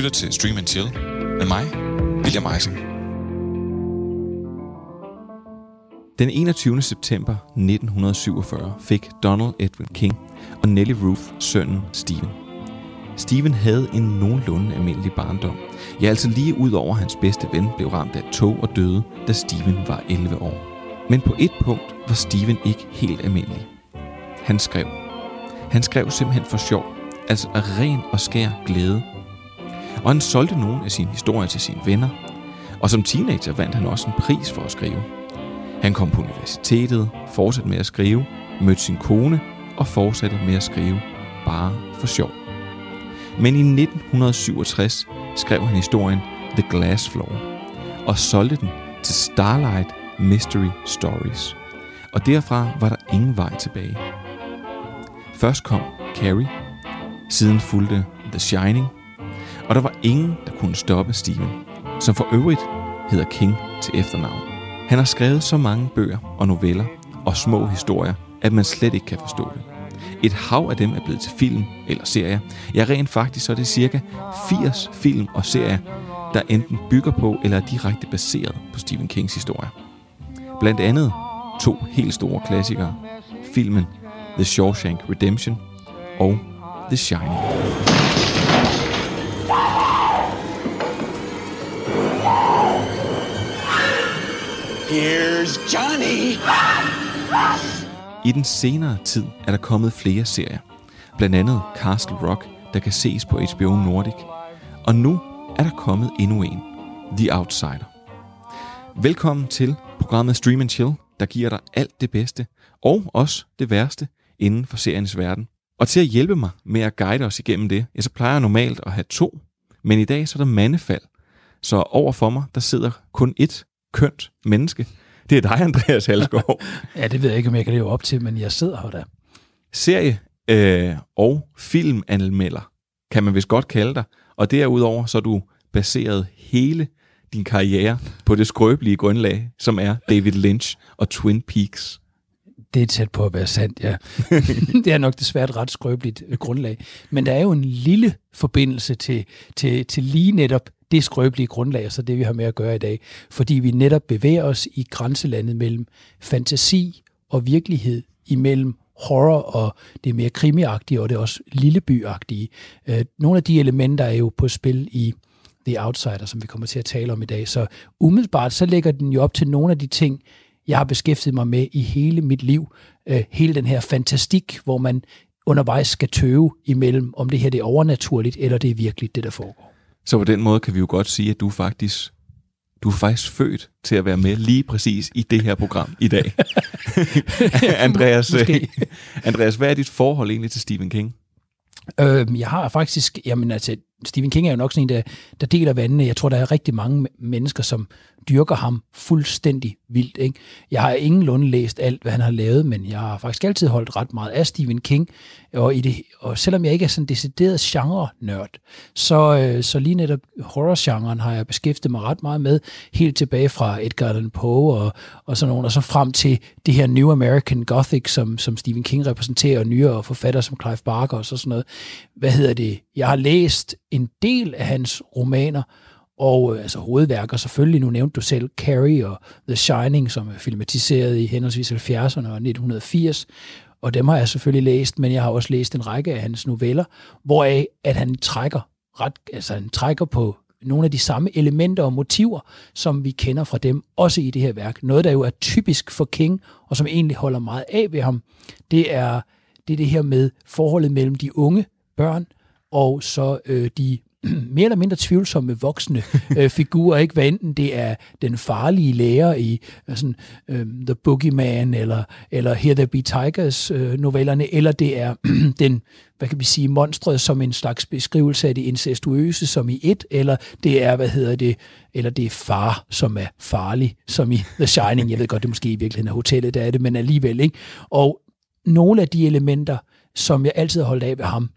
lytter til Stream and Chill med mig, William Eising. Den 21. september 1947 fik Donald Edwin King og Nellie Ruth sønnen Stephen. Stephen havde en nogenlunde almindelig barndom. Ja, altså lige ud over hans bedste ven blev ramt af tog og døde, da Stephen var 11 år. Men på et punkt var Stephen ikke helt almindelig. Han skrev. Han skrev simpelthen for sjov, altså af ren og skær glæde. Og han solgte nogle af sine historier til sine venner, og som teenager vandt han også en pris for at skrive. Han kom på universitetet, fortsatte med at skrive, mødte sin kone og fortsatte med at skrive, bare for sjov. Men i 1967 skrev han historien The Glass Floor og solgte den til Starlight Mystery Stories. Og derfra var der ingen vej tilbage. Først kom Carrie, siden fulgte The Shining, og der var ingen, der kunne stoppe Stephen, som for øvrigt hedder King til efternavn. Han har skrevet så mange bøger og noveller og små historier, at man slet ikke kan forstå det. Et hav af dem er blevet til film eller serier. Ja, rent faktisk så er det cirka 80 film og serier, der enten bygger på eller er direkte baseret på Stephen Kings historier. Blandt andet to helt store klassikere. Filmen The Shawshank Redemption og The Shining. Here's Johnny! I den senere tid er der kommet flere serier. Blandt andet Castle Rock, der kan ses på HBO Nordic. Og nu er der kommet endnu en. The Outsider. Velkommen til programmet Stream and Chill, der giver dig alt det bedste og også det værste inden for seriens verden. Og til at hjælpe mig med at guide os igennem det, ja, så plejer jeg normalt at have to, men i dag så er der mandefald. Så over for mig, der sidder kun et kønt menneske. Det er dig, Andreas Halsgaard. ja, det ved jeg ikke, om jeg kan leve op til, men jeg sidder her da. Serie øh, og filmanmelder, kan man vist godt kalde dig. Og derudover så er du baseret hele din karriere på det skrøbelige grundlag, som er David Lynch og Twin Peaks. Det er tæt på at være sandt, ja. det er nok desværre et ret skrøbeligt øh, grundlag. Men der er jo en lille forbindelse til, til, til lige netop det skrøbelige grundlag, så det vi har med at gøre i dag. Fordi vi netop bevæger os i grænselandet mellem fantasi og virkelighed, imellem horror og det mere krimiagtige og det også lillebyagtige. Øh, nogle af de elementer er jo på spil i The Outsider, som vi kommer til at tale om i dag. Så umiddelbart så lægger den jo op til nogle af de ting, jeg har beskæftiget mig med i hele mit liv. Øh, hele den her fantastik, hvor man undervejs skal tøve imellem, om det her det er overnaturligt, eller det er virkelig det, der foregår. Så på den måde kan vi jo godt sige, at du faktisk du er faktisk født til at være med lige præcis i det her program i dag. Andreas, Andreas, hvad er dit forhold egentlig til Stephen King? Øh, jeg har faktisk, jamen altså, Stephen King er jo nok sådan en, der, der deler vandene. Jeg tror, der er rigtig mange mennesker, som dyrker ham fuldstændig vildt. Ikke? Jeg har ingenlunde læst alt, hvad han har lavet, men jeg har faktisk altid holdt ret meget af Stephen King. Og, i det, og selvom jeg ikke er sådan decideret genre-nørd, så, øh, så lige netop horror-genren har jeg beskæftiget mig ret meget med, helt tilbage fra Edgar Allan Poe og, og sådan noget, og så frem til det her New American Gothic, som, som Stephen King repræsenterer, og nyere forfattere som Clive Barker og så sådan noget. Hvad hedder det? Jeg har læst en del af hans romaner, og øh, altså hovedværker selvfølgelig, nu nævnte du selv Carrie og The Shining, som er filmatiseret i henholdsvis 70'erne og 1980, og dem har jeg selvfølgelig læst, men jeg har også læst en række af hans noveller, hvoraf at han trækker ret, altså han trækker på nogle af de samme elementer og motiver, som vi kender fra dem, også i det her værk. Noget, der jo er typisk for King, og som egentlig holder meget af ved ham, det er det, er det her med forholdet mellem de unge børn og så øh, de mere eller mindre tvivlsomme voksne øh, figurer, ikke? Hvad enten det er den farlige lærer i sådan, øh, The Boogeyman, eller, eller Here There Be Tigers øh, novellerne, eller det er den, hvad kan vi sige, monstret som en slags beskrivelse af det incestuøse, som i et, eller det er, hvad hedder det, eller det er far, som er farlig, som i The Shining. Jeg ved godt, det måske i virkeligheden er hotellet, der er det, men alligevel, ikke? Og nogle af de elementer, som jeg altid har holdt af ved ham,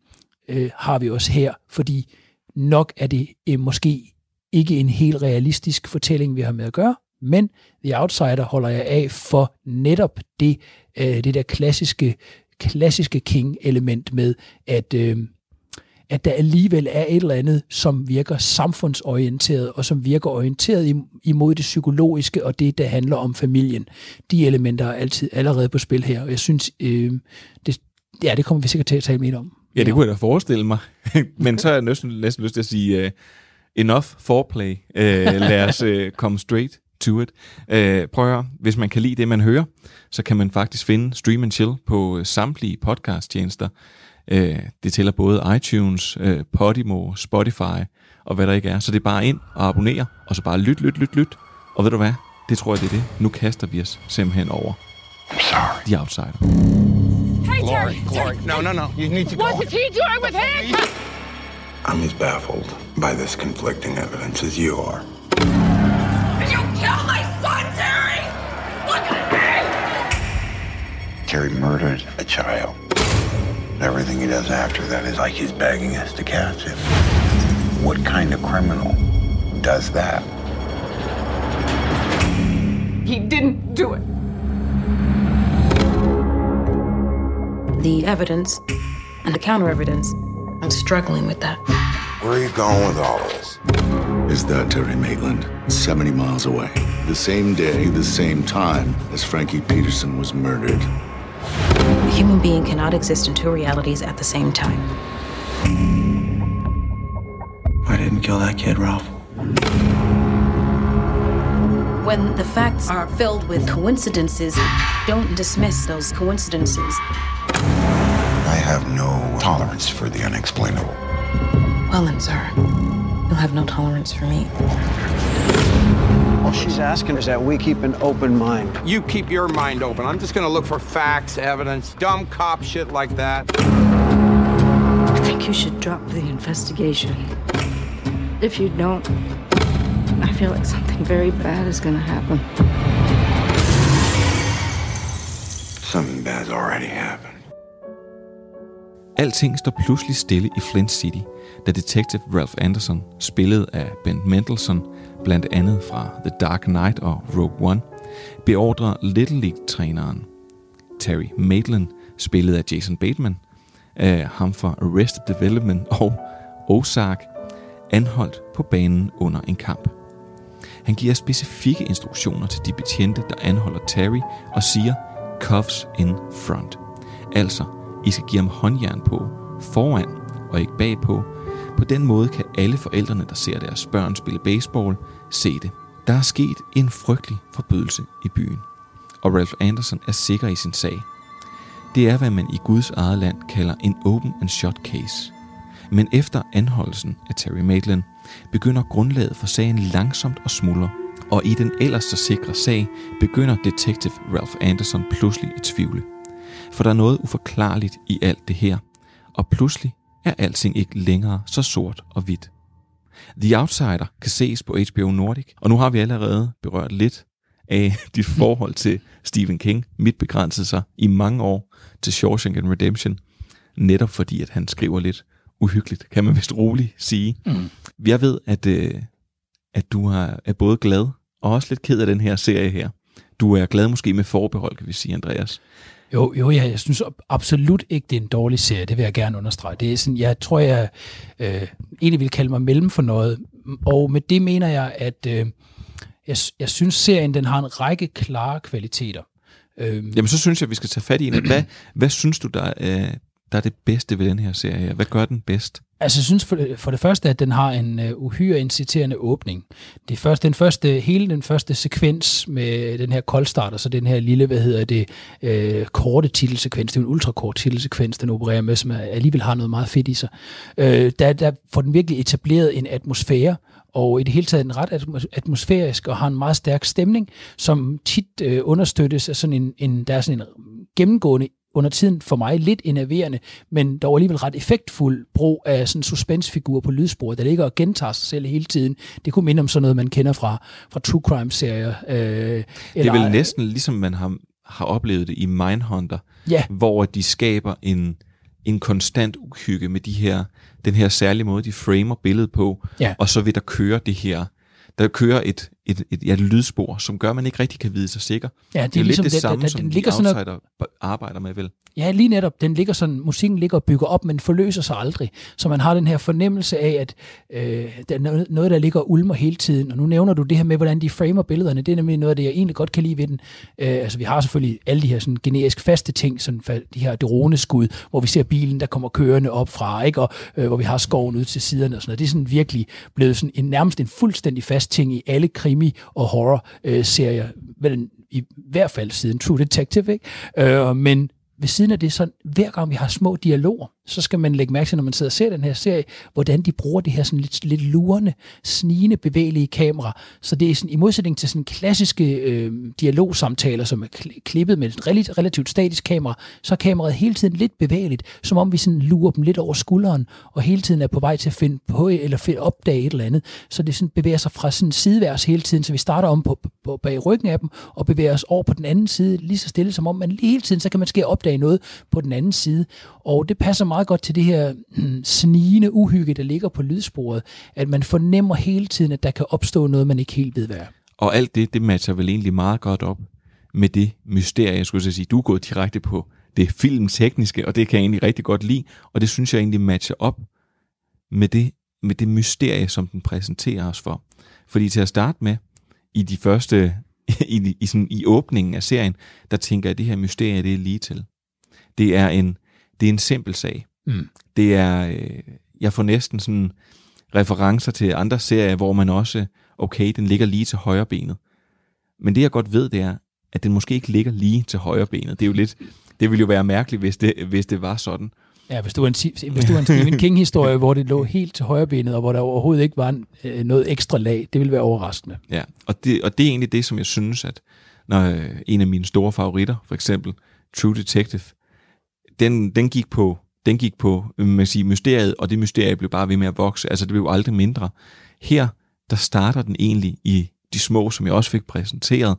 øh, har vi også her, fordi nok er det øh, måske ikke en helt realistisk fortælling, vi har med at gøre, men The Outsider holder jeg af for netop det, øh, det der klassiske, klassiske King-element med, at, øh, at der alligevel er et eller andet, som virker samfundsorienteret, og som virker orienteret imod det psykologiske, og det, der handler om familien. De elementer er altid allerede på spil her, og jeg synes, øh, det, ja, det kommer vi sikkert til at tale mere om. Ja, det kunne jeg da forestille mig. Men så er jeg næsten, næsten lyst til at sige, uh, enough foreplay. Uh, lad os uh, komme straight to it. Uh, prøv at høre, hvis man kan lide det, man hører, så kan man faktisk finde Stream and Chill på samtlige podcast-tjenester. Uh, det tæller både iTunes, uh, Podimo, Spotify og hvad der ikke er. Så det er bare ind og abonnere, og så bare lyt, lyt, lyt, lyt. Og ved du hvad? Det tror jeg, det er det. Nu kaster vi os simpelthen over. I'm sorry. The Outsider. Hey, Glory, Terry, Glory. Terry. No, no, no. You need to What go. is he doing with him? I'm as baffled by this conflicting evidence as you are. Did you kill my son, Terry? Look at me! Terry murdered a child. Everything he does after that is like he's begging us to catch him. What kind of criminal does that? He didn't do it. The evidence and the counter evidence. I'm struggling with that. Where are you going with all of this? Is that Terry Maitland, 70 miles away? The same day, the same time as Frankie Peterson was murdered. A human being cannot exist in two realities at the same time. I didn't kill that kid, Ralph. When the facts are filled with coincidences, don't dismiss those coincidences. I have no tolerance for the unexplainable. Well then, sir, you'll have no tolerance for me. All she's asking is that we keep an open mind. You keep your mind open. I'm just going to look for facts, evidence, dumb cop shit like that. I think you should drop the investigation. If you don't, I feel like something very bad is going to happen. Something bad's already happened. Alting står pludselig stille i Flint City, da detective Ralph Anderson, spillet af Ben Mendelsohn, blandt andet fra The Dark Knight og Rogue One, beordrer Little League-træneren Terry Maitland, spillet af Jason Bateman, af ham fra Arrested Development og Ozark, anholdt på banen under en kamp. Han giver specifikke instruktioner til de betjente, der anholder Terry og siger, cuffs in front. Altså, i skal give ham håndjern på foran og ikke bagpå. På den måde kan alle forældrene, der ser deres børn spille baseball, se det. Der er sket en frygtelig forbydelse i byen, og Ralph Anderson er sikker i sin sag. Det er, hvad man i Guds eget land kalder en open and shut case. Men efter anholdelsen af Terry Maitland, begynder grundlaget for sagen langsomt at smuldre, og i den ellers så sikre sag begynder Detective Ralph Anderson pludselig at tvivle. For der er noget uforklarligt i alt det her, og pludselig er alting ikke længere så sort og hvidt. The Outsider kan ses på HBO Nordic, og nu har vi allerede berørt lidt af dit forhold til Stephen King. Mit begrænsede sig i mange år til Shawshank Redemption, netop fordi at han skriver lidt uhyggeligt, kan man vist roligt sige. Mm. Jeg ved, at, øh, at du er, er både glad og også lidt ked af den her serie her. Du er glad måske med forbehold, kan vi sige, Andreas. Jo, jo ja, jeg synes absolut ikke, det er en dårlig serie. Det vil jeg gerne understrege. Det er sådan, jeg tror, jeg øh, egentlig vil kalde mig mellem for noget. Og med det mener jeg, at øh, jeg, jeg synes, serien den har en række klare kvaliteter. Øhm. Jamen, så synes jeg, vi skal tage fat i en. Hvad, hvad synes du, der, øh, der er det bedste ved den her serie? Hvad gør den bedst? Altså, jeg synes for det, for det første, at den har en uh, uhyre inciterende åbning. Det første, den første, hele den første sekvens med den her koldstart, og så den her lille, hvad hedder det, uh, korte titelsekvens, det er en ultrakort titelsekvens, den opererer med, som alligevel har noget meget fedt i sig. Uh, der, der får den virkelig etableret en atmosfære, og i det hele taget en ret atmosfærisk og har en meget stærk stemning, som tit øh, understøttes af sådan en, en, der er sådan en gennemgående under tiden for mig lidt enerverende, men dog alligevel ret effektfuld brug af sådan en suspensfigur på lydsporet, der ligger og gentager sig selv hele tiden. Det kunne minde om sådan noget, man kender fra, fra true crime-serier. Øh, det er vel næsten ligesom man har, har oplevet det i Mindhunter, ja. hvor de skaber en, en konstant uhygge med de her, den her særlige måde, de framer billedet på, ja. og så vil der køre det her, der kører et, et, et, ja, et lydspor, som gør, at man ikke rigtig kan vide sig sikker. Ja, det er det er ligesom lidt det det- samme, den- som den de ligger sådan og- outsider arbejder med, vel? Ja, lige netop. Den ligger sådan, musikken ligger og bygger op, men forløser sig aldrig. Så man har den her fornemmelse af, at øh, der er noget, noget, der ligger og ulmer hele tiden. Og nu nævner du det her med, hvordan de framer billederne. Det er nemlig noget af det, jeg egentlig godt kan lide ved den. Øh, altså, vi har selvfølgelig alle de her sådan, generisk faste ting, sådan de her droneskud, hvor vi ser bilen, der kommer kørende op fra, ikke? Og øh, hvor vi har skoven ud til siderne og sådan noget. Det er sådan virkelig blevet sådan en, nærmest en fuldstændig fast ting i alle krimi- og horror-serier. Øh, Vel, i hvert fald siden True Detective, ikke? Øh, men ved siden af det, så hver gang vi har små dialoger, så skal man lægge mærke til, når man sidder og ser den her serie, hvordan de bruger det her sådan lidt, lidt lurende, snigende, bevægelige kamera. Så det er sådan, i modsætning til sådan klassiske øh, dialogsamtaler, som er klippet med et relativt, relativt statisk kamera, så er kameraet hele tiden lidt bevægeligt, som om vi sådan lurer dem lidt over skulderen, og hele tiden er på vej til at finde på eller finde, opdage et eller andet. Så det sådan bevæger sig fra sådan sideværs hele tiden, så vi starter om på, på, bag ryggen af dem, og bevæger os over på den anden side, lige så stille som om man hele tiden, så kan man ske opdage noget på den anden side. Og det passer meget godt til det her mm, snigende uhygge, der ligger på lydsporet, at man fornemmer hele tiden, at der kan opstå noget, man ikke helt ved, hvad er. Og alt det, det matcher vel egentlig meget godt op med det mysterie, jeg skulle så sige. Du er gået direkte på det filmtekniske, og det kan jeg egentlig rigtig godt lide, og det synes jeg egentlig matcher op med det, med det mysterie, som den præsenterer os for. Fordi til at starte med, i de første, i, i, sådan, i åbningen af serien, der tænker jeg, at det her mysterie, det er lige til. Det er en, det er en simpel sag. Mm. Det er, øh, jeg får næsten sådan referencer til andre serier, hvor man også, okay, den ligger lige til højre benet. Men det jeg godt ved, det er, at den måske ikke ligger lige til højre benet. Det er jo lidt, det ville jo være mærkeligt, hvis det, hvis det var sådan. Ja, hvis du var en, hvis du var en Stephen King-historie, hvor det lå helt til højre benet, og hvor der overhovedet ikke var en, øh, noget ekstra lag, det ville være overraskende. Ja, og det, og det er egentlig det, som jeg synes, at når øh, en af mine store favoritter, for eksempel True Detective, den, den gik på, den gik på øh, man kan sige, mysteriet, og det mysterie blev bare ved med at vokse. Altså, det blev aldrig mindre. Her, der starter den egentlig i de små, som jeg også fik præsenteret.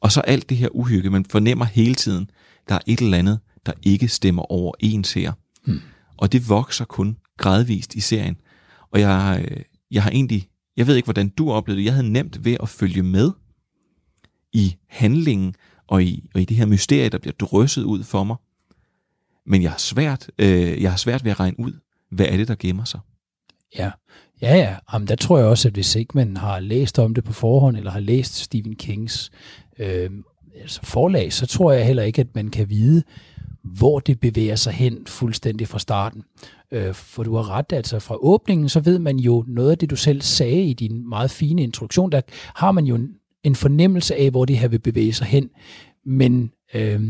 Og så alt det her uhygge, man fornemmer hele tiden, der er et eller andet, der ikke stemmer over ens her. Hmm. Og det vokser kun gradvist i serien. Og jeg, øh, jeg har egentlig, jeg ved ikke, hvordan du oplevede det, jeg havde nemt ved at følge med i handlingen, og i, og i det her mysterie, der bliver drysset ud for mig. Men jeg har svært, øh, jeg har svært ved at regne ud, hvad er det, der gemmer sig. Ja, ja, ja. Jamen, der tror jeg også, at hvis ikke man har læst om det på forhånd, eller har læst Stephen Kings øh, altså forlag, så tror jeg heller ikke, at man kan vide, hvor det bevæger sig hen fuldstændig fra starten. Øh, for du har ret, altså fra åbningen, så ved man jo noget af det, du selv sagde i din meget fine introduktion, der har man jo en, en fornemmelse af, hvor det her vil bevæge sig hen. Men, øh,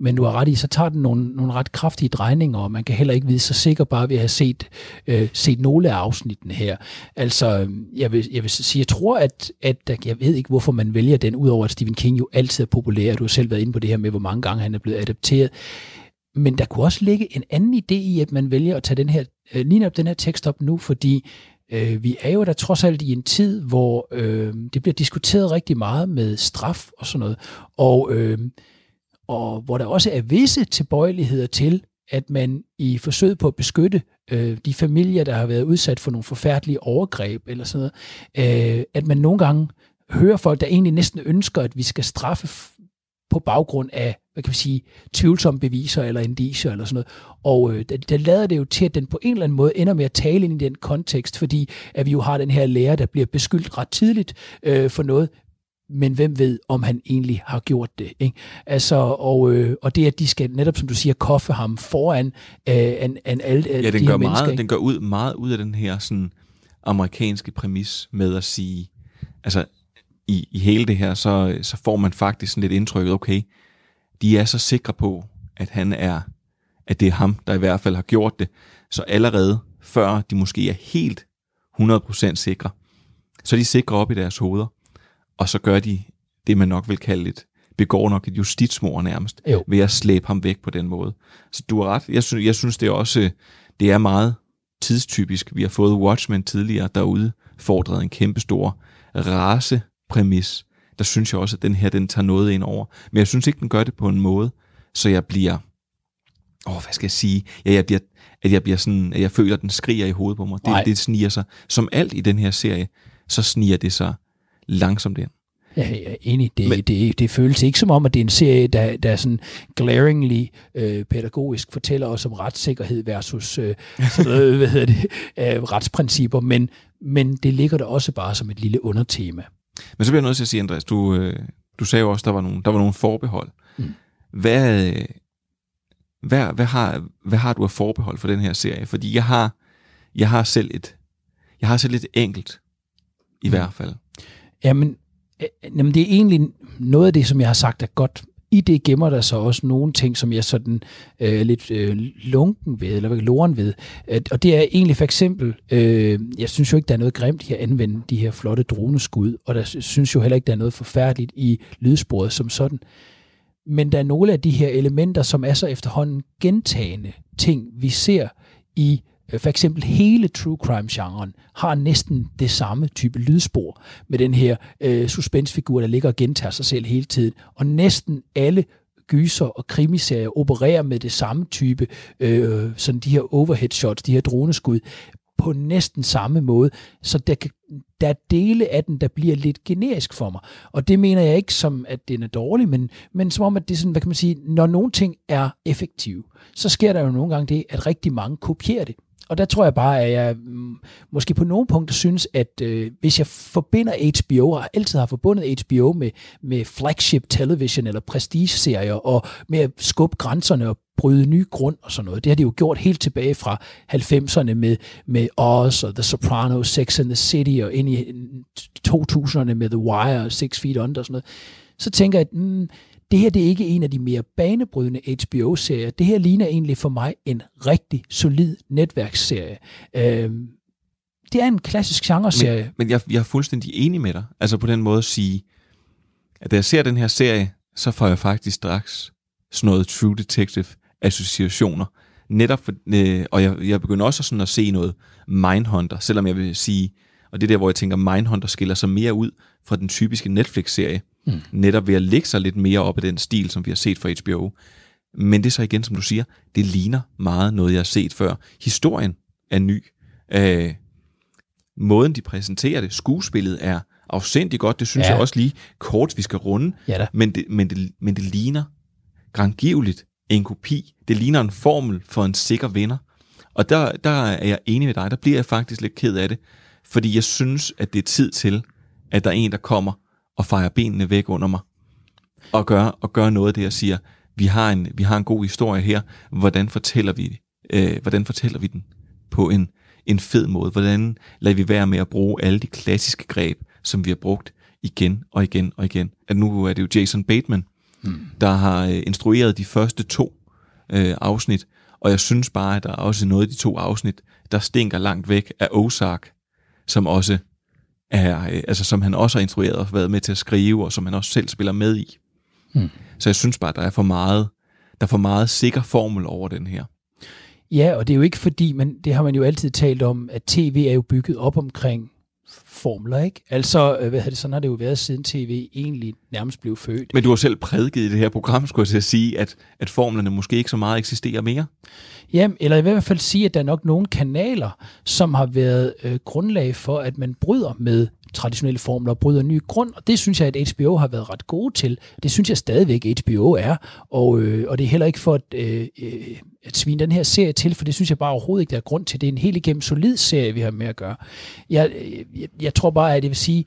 men du har ret i, så tager den nogle, nogle ret kraftige drejninger, og man kan heller ikke vide sig sikker bare ved at have set, øh, set nogle af afsnittene her. Altså, jeg vil, jeg vil sige, jeg tror, at, at jeg ved ikke, hvorfor man vælger den, udover at Stephen King jo altid er populær. Du har selv været inde på det her med, hvor mange gange han er blevet adapteret. Men der kunne også ligge en anden idé i, at man vælger at tage den her, øh, lige op den her tekst op nu, fordi øh, vi er jo der trods alt i en tid, hvor øh, det bliver diskuteret rigtig meget med straf og sådan noget, og, øh, og hvor der også er visse tilbøjeligheder til, at man i forsøget på at beskytte øh, de familier, der har været udsat for nogle forfærdelige overgreb eller sådan noget, øh, at man nogle gange hører folk, der egentlig næsten ønsker, at vi skal straffe på baggrund af, hvad kan vi sige, tvivlsomme beviser eller indiser eller sådan noget. Og øh, det, der lader det jo til, at den på en eller anden måde ender med at tale ind i den kontekst, fordi at vi jo har den her lærer, der bliver beskyldt ret tidligt øh, for noget, men hvem ved, om han egentlig har gjort det. Ikke? Altså, og, øh, og det, at de skal netop, som du siger, koffe ham foran øh, en, en alle ja, de den her gør mennesker. meget, ikke? den gør ud, meget ud af den her sådan, amerikanske præmis med at sige, altså i, i hele det her, så, så får man faktisk sådan lidt indtrykket, okay, de er så sikre på, at han er, at det er ham, der i hvert fald har gjort det, så allerede før de måske er helt 100% sikre, så er de sikre op i deres hoveder, og så gør de det, man nok vil kalde et, begår nok et justitsmord nærmest, Jo. ved at slæbe ham væk på den måde. Så du har ret. Jeg synes, jeg synes det er også, det er meget tidstypisk. Vi har fået Watchmen tidligere, der udfordrede en kæmpe stor racepræmis. Der synes jeg også, at den her, den tager noget ind over. Men jeg synes ikke, den gør det på en måde, så jeg bliver, åh, hvad skal jeg sige? Ja, jeg bliver, at jeg bliver sådan, at jeg føler, at den skriger i hovedet på mig. Nej. Det, det sniger sig. Som alt i den her serie, så sniger det sig langsomt ind. Ja, jeg er enig. Det, Men, det, det føles ikke som om, at det er en serie, der, der sådan glaringly øh, pædagogisk fortæller os om retssikkerhed versus øh, sådan noget, hvad hedder det, øh, retsprincipper, men, men det ligger der også bare som et lille undertema. Men så bliver jeg nødt til at sige, Andreas, du, øh, du sagde jo også, der var nogle, der var nogle forbehold. Mm. Hvad, hvad, hvad, har, hvad har du af forbehold for den her serie? Fordi jeg har, jeg har selv et, jeg har selv et enkelt, i mm. hvert fald. Jamen, øh, øh, jamen, det er egentlig noget af det, som jeg har sagt er godt. I det gemmer der så også nogle ting, som jeg sådan øh, lidt øh, lunken ved, eller loren ved. Og det er egentlig for eksempel, øh, jeg synes jo ikke, der er noget grimt i at anvende de her flotte droneskud, og der synes jo heller ikke, der er noget forfærdeligt i lydsporet som sådan. Men der er nogle af de her elementer, som er så efterhånden gentagende ting, vi ser i Øh, for eksempel hele true crime-genren har næsten det samme type lydspor med den her øh, suspensfigur, der ligger og gentager sig selv hele tiden. Og næsten alle gyser og krimiserier opererer med det samme type, øh, sådan de her overhead shots, de her droneskud, på næsten samme måde. Så der, der er dele af den, der bliver lidt generisk for mig. Og det mener jeg ikke som, at den er dårlig, men, men som om, at det er sådan, hvad kan man sige, når nogle ting er effektive, så sker der jo nogle gange det, at rigtig mange kopierer det. Og der tror jeg bare, at jeg mm, måske på nogle punkter synes, at øh, hvis jeg forbinder HBO, og altid har forbundet HBO med, med flagship television eller prestige-serier, og med at skubbe grænserne og bryde ny grund og sådan noget. Det har de jo gjort helt tilbage fra 90'erne med, med Oz og The Sopranos, Sex and the City og ind i mm, 2000'erne med The Wire og Six Feet Under og sådan noget. Så tænker jeg, at mm, det her det er ikke en af de mere banebrydende HBO-serier. Det her ligner egentlig for mig en rigtig solid netværksserie. Øh, det er en klassisk genreserie. Men, men jeg, jeg er fuldstændig enig med dig. Altså på den måde at sige, at da jeg ser den her serie, så får jeg faktisk straks sådan noget True Detective associationer. Netop for, øh, og jeg, jeg begynder også sådan at se noget Mindhunter, selvom jeg vil sige, og det er der, hvor jeg tænker, Mindhunter skiller sig mere ud fra den typiske Netflix-serie, mm. netop ved at lægge sig lidt mere op i den stil, som vi har set fra HBO. Men det er så igen, som du siger, det ligner meget noget, jeg har set før. Historien er ny. Øh, måden, de præsenterer det, skuespillet er afsindig godt. Det synes ja. jeg også lige kort, vi skal runde. Ja da. Men, det, men, det, men det ligner grangivligt en kopi. Det ligner en formel for en sikker vinder. Og der, der er jeg enig med dig. Der bliver jeg faktisk lidt ked af det. Fordi jeg synes, at det er tid til, at der er en, der kommer og fejrer benene væk under mig, og gør, og gør noget af det, jeg siger, vi har en, vi har en god historie her, hvordan fortæller vi, øh, hvordan fortæller vi den på en, en fed måde, hvordan lader vi være med at bruge alle de klassiske greb, som vi har brugt igen og igen og igen. At nu er det jo Jason Bateman, hmm. der har øh, instrueret de første to øh, afsnit, og jeg synes bare, at der er også noget af de to afsnit, der stinker langt væk af Ozark, som også er, øh, altså som han også har instrueret og været med til at skrive, og som han også selv spiller med i. Hmm. Så jeg synes bare, der er for meget, der er for meget sikker formel over den her. Ja, og det er jo ikke fordi, men det har man jo altid talt om, at tv er jo bygget op omkring formler, ikke? Altså, øh, hvad det, sådan har det jo været siden tv egentlig nærmest blev født. Men du har selv prædiket i det her program, skulle jeg til at sige, at, at formlerne måske ikke så meget eksisterer mere. Ja, eller i hvert fald sige, at der er nok nogle kanaler, som har været øh, grundlag for, at man bryder med traditionelle formler og bryder ny grund, og det synes jeg, at HBO har været ret gode til. Det synes jeg stadigvæk, HBO er, og, øh, og det er heller ikke for at, øh, øh, at svine den her serie til, for det synes jeg bare overhovedet ikke, der er grund til. Det er en helt igennem solid serie, vi har med at gøre. Jeg, jeg, jeg tror bare, at det vil sige,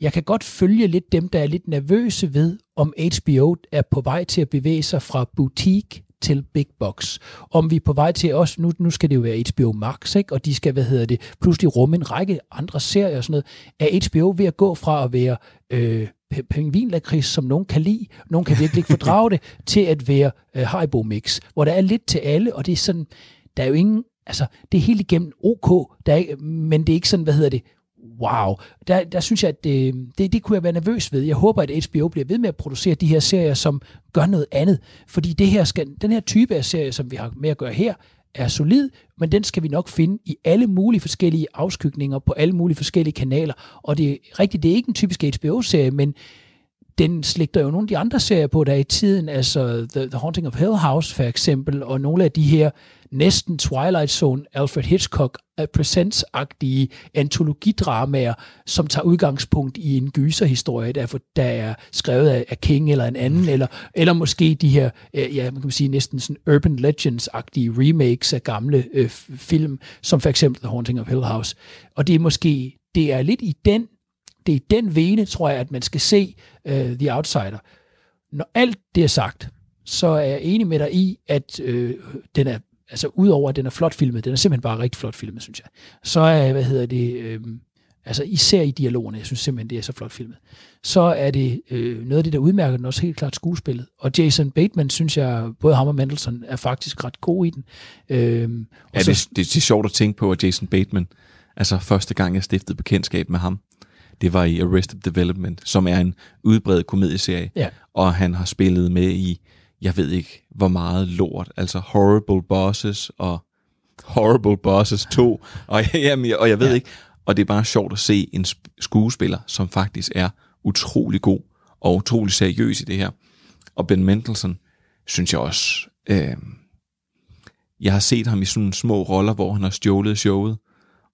jeg kan godt følge lidt dem, der er lidt nervøse ved, om HBO er på vej til at bevæge sig fra boutique til big box. Om vi er på vej til også, nu, nu skal det jo være HBO Max, ikke? og de skal, hvad hedder det, pludselig rumme en række andre serier og sådan noget. Er HBO ved at gå fra at være øh, pingvinlakrids, som nogen kan lide, nogen kan virkelig ikke fordrage det, til at være øh, Haribo Mix, hvor der er lidt til alle, og det er sådan, der er jo ingen, altså, det er helt igennem ok, der er, men det er ikke sådan, hvad hedder det, wow. Der, der synes jeg, at det, det, det kunne jeg være nervøs ved. Jeg håber, at HBO bliver ved med at producere de her serier, som gør noget andet. Fordi det her skal, den her type af serie, som vi har med at gøre her, er solid, men den skal vi nok finde i alle mulige forskellige afskygninger på alle mulige forskellige kanaler. Og det er rigtigt, det er ikke en typisk HBO-serie, men den slægter jo nogle af de andre serier på, der er i tiden, altså The, The Haunting of Hill House for eksempel, og nogle af de her næsten Twilight Zone, Alfred Hitchcock Presents-agtige antologidramaer, som tager udgangspunkt i en gyserhistorie, der, der er skrevet af, af King eller en anden, eller, eller måske de her, øh, ja, man kan sige næsten sådan urban legends-agtige remakes af gamle øh, film, som for eksempel The Haunting of Hill House. Og det er måske, det er lidt i den det er i den vene, tror jeg, at man skal se øh, The Outsider. Når alt det er sagt, så er jeg enig med dig i, at øh, den er, altså udover at den er flot filmet, den er simpelthen bare rigtig flot filmet, synes jeg. Så er, hvad hedder det, øh, altså især i dialogerne, jeg synes simpelthen, det er så flot filmet. Så er det øh, noget af det, der udmærker den også helt klart skuespillet. Og Jason Bateman, synes jeg, både ham og Mendelssohn er faktisk ret god i den. Øh, ja, så, det, det, det er sjovt at tænke på, at Jason Bateman, altså første gang jeg stiftede bekendtskab med ham, det var i Arrested Development, som er en udbredt komedieserie. Ja. Og han har spillet med i, jeg ved ikke hvor meget lort, altså Horrible Bosses og Horrible Bosses 2, og, jamen, og jeg ved ja. ikke, og det er bare sjovt at se en skuespiller, som faktisk er utrolig god og utrolig seriøs i det her. Og Ben Mendelsohn, synes jeg også, øh, jeg har set ham i sådan små roller, hvor han har stjålet showet,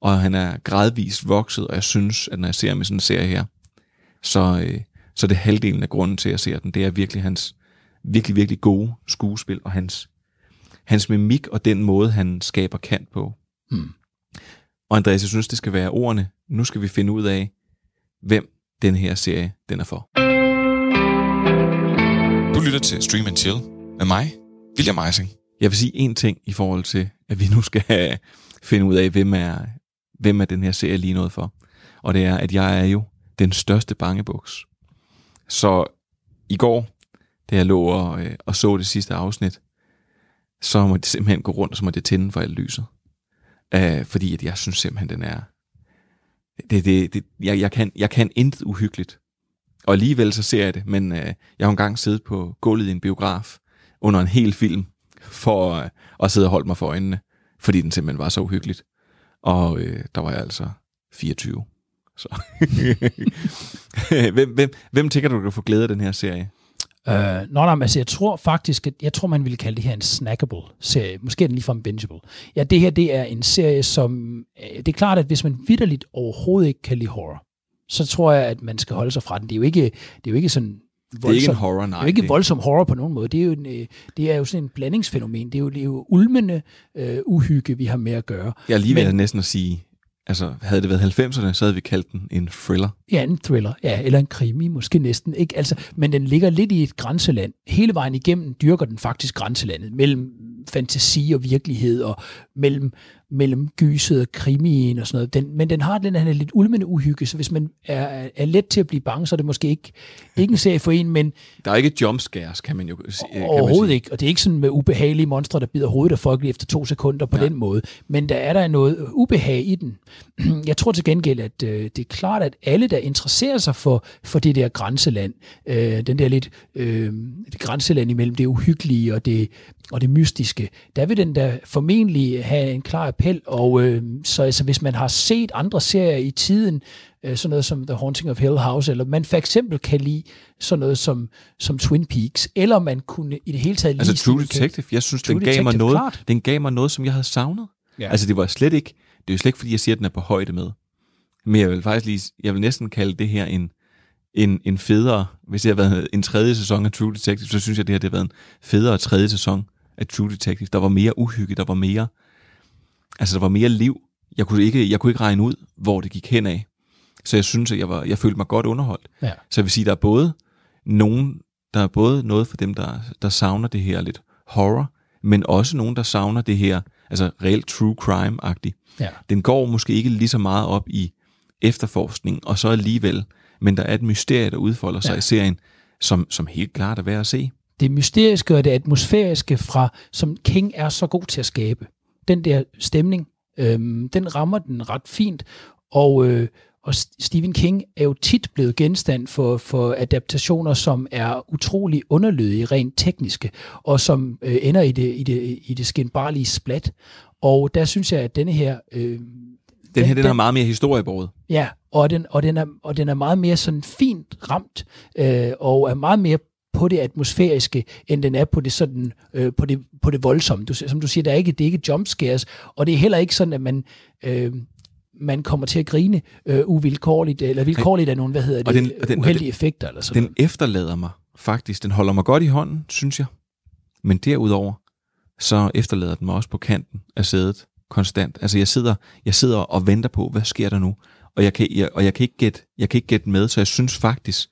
og han er gradvist vokset, og jeg synes, at når jeg ser ham i sådan en serie her, så, øh, så det halvdelen af grunden til, at jeg ser den, det er virkelig hans virkelig, virkelig gode skuespil, og hans, hans mimik og den måde, han skaber kant på. Hmm. Og Andreas, jeg synes, det skal være ordene. Nu skal vi finde ud af, hvem den her serie den er for. Du lytter til Stream and Chill med mig, William Eising. Jeg vil sige en ting i forhold til, at vi nu skal finde ud af, hvem er, hvem er den her serie lige noget for. Og det er, at jeg er jo den største bangebuks. Så i går, da jeg lå og, øh, og så det sidste afsnit, så må det simpelthen gå rundt, og så må det tænde for alt lyset. Uh, fordi at jeg synes simpelthen, den er... Det, det, det, jeg, jeg, kan, jeg kan intet uhyggeligt. Og alligevel så ser jeg det, men øh, jeg har engang siddet på gulvet i en biograf under en hel film, for øh, at sidde og holde mig for øjnene, fordi den simpelthen var så uhyggeligt. Og øh, der var jeg altså 24. Så. hvem, hvem, hvem tænker du, kan få glæde af den her serie? Uh, nå, nej, altså jeg tror faktisk, at jeg tror, man ville kalde det her en snackable serie. Måske er den ligefrem bingeable. Ja, det her, det er en serie, som... Uh, det er klart, at hvis man vidderligt overhovedet ikke kan lide horror, så tror jeg, at man skal holde sig fra den. Det er jo ikke, det er jo ikke sådan voldsom, det er ikke en horror, nej. Det er ikke voldsom horror på nogen måde. Det er jo, en, øh, det er jo sådan en blandingsfænomen. Det er jo, det er jo ulmende uh, uhygge, vi har med at gøre. Jeg lige ved næsten at sige, Altså, havde det været 90'erne, så havde vi kaldt den en thriller. Ja, en thriller. Ja, eller en krimi, måske næsten. Ikke? Altså, men den ligger lidt i et grænseland. Hele vejen igennem dyrker den faktisk grænselandet mellem fantasi og virkelighed, og mellem, mellem gyset og krimien og sådan noget. Den, men den har den her lidt ulmende uhygge, så hvis man er, er let til at blive bange, så er det måske ikke, ikke en serie for en, men... Der er ikke jumpscares, kan man jo sige. Overhovedet ikke, og det er ikke sådan med ubehagelige monstre, der bider hovedet af folk efter to sekunder på ja. den måde, men der er der noget ubehag i den. Jeg tror til gengæld, at øh, det er klart, at alle, der interesserer sig for, for det der grænseland, øh, den der lidt øh, det grænseland imellem det uhyggelige og det, og det mystiske, der vil den der formentlig have en klar appel, og øh, så altså, hvis man har set andre serier i tiden, øh, sådan noget som The Haunting of Hill House, eller man for eksempel kan lide sådan noget som, som Twin Peaks, eller man kunne i det hele taget lide... Altså True Detective, jeg synes, True den gav, Detective, mig noget, klart. den gav mig noget, som jeg havde savnet. Ja. Altså det var slet ikke, det er jo slet ikke, fordi jeg siger, at den er på højde med. Men jeg vil faktisk lige, jeg vil næsten kalde det her en, en, en federe, hvis det har været en tredje sæson af True Detective, så synes jeg, at det her det har været en federe tredje sæson af True Detective. Der var mere uhygge, der var mere, altså der var mere liv. Jeg kunne ikke, jeg kunne ikke regne ud, hvor det gik hen af. Så jeg synes, at jeg, var, jeg følte mig godt underholdt. Ja. Så jeg vil sige, der er både nogen, der er både noget for dem, der, der savner det her lidt horror, men også nogen, der savner det her, altså reelt true crime-agtigt. Ja. Den går måske ikke lige så meget op i efterforskning, og så alligevel, men der er et mysterie, der udfolder sig ja. i serien, som, som helt klart er værd at se det mysteriske og det atmosfæriske fra, som King er så god til at skabe. Den der stemning, øhm, den rammer den ret fint, og, øh, og Stephen King er jo tit blevet genstand for, for adaptationer, som er utrolig underlødige, rent tekniske, og som øh, ender i det, i, det, i det skinbarlige splat. Og der synes jeg, at denne her øh, Den her, den, den har meget mere historiebåret. Ja, og den, og den, er, og den er meget mere sådan fint ramt, øh, og er meget mere på det atmosfæriske, end den er på det sådan øh, på det på det voldsomme. Du, som du siger, der er ikke det er ikke jump scares, og det er heller ikke sådan at man øh, man kommer til at grine øh, uvilkårligt eller vilkårligt af nogle hvad hedder det den, den, uheldige den, effekter eller sådan. Den efterlader mig faktisk, den holder mig godt i hånden, synes jeg. Men derudover så efterlader den mig også på kanten af sædet konstant. Altså jeg sidder jeg sidder og venter på, hvad sker der nu? Og jeg kan jeg, og jeg kan ikke gætte jeg kan ikke gætte med, så jeg synes faktisk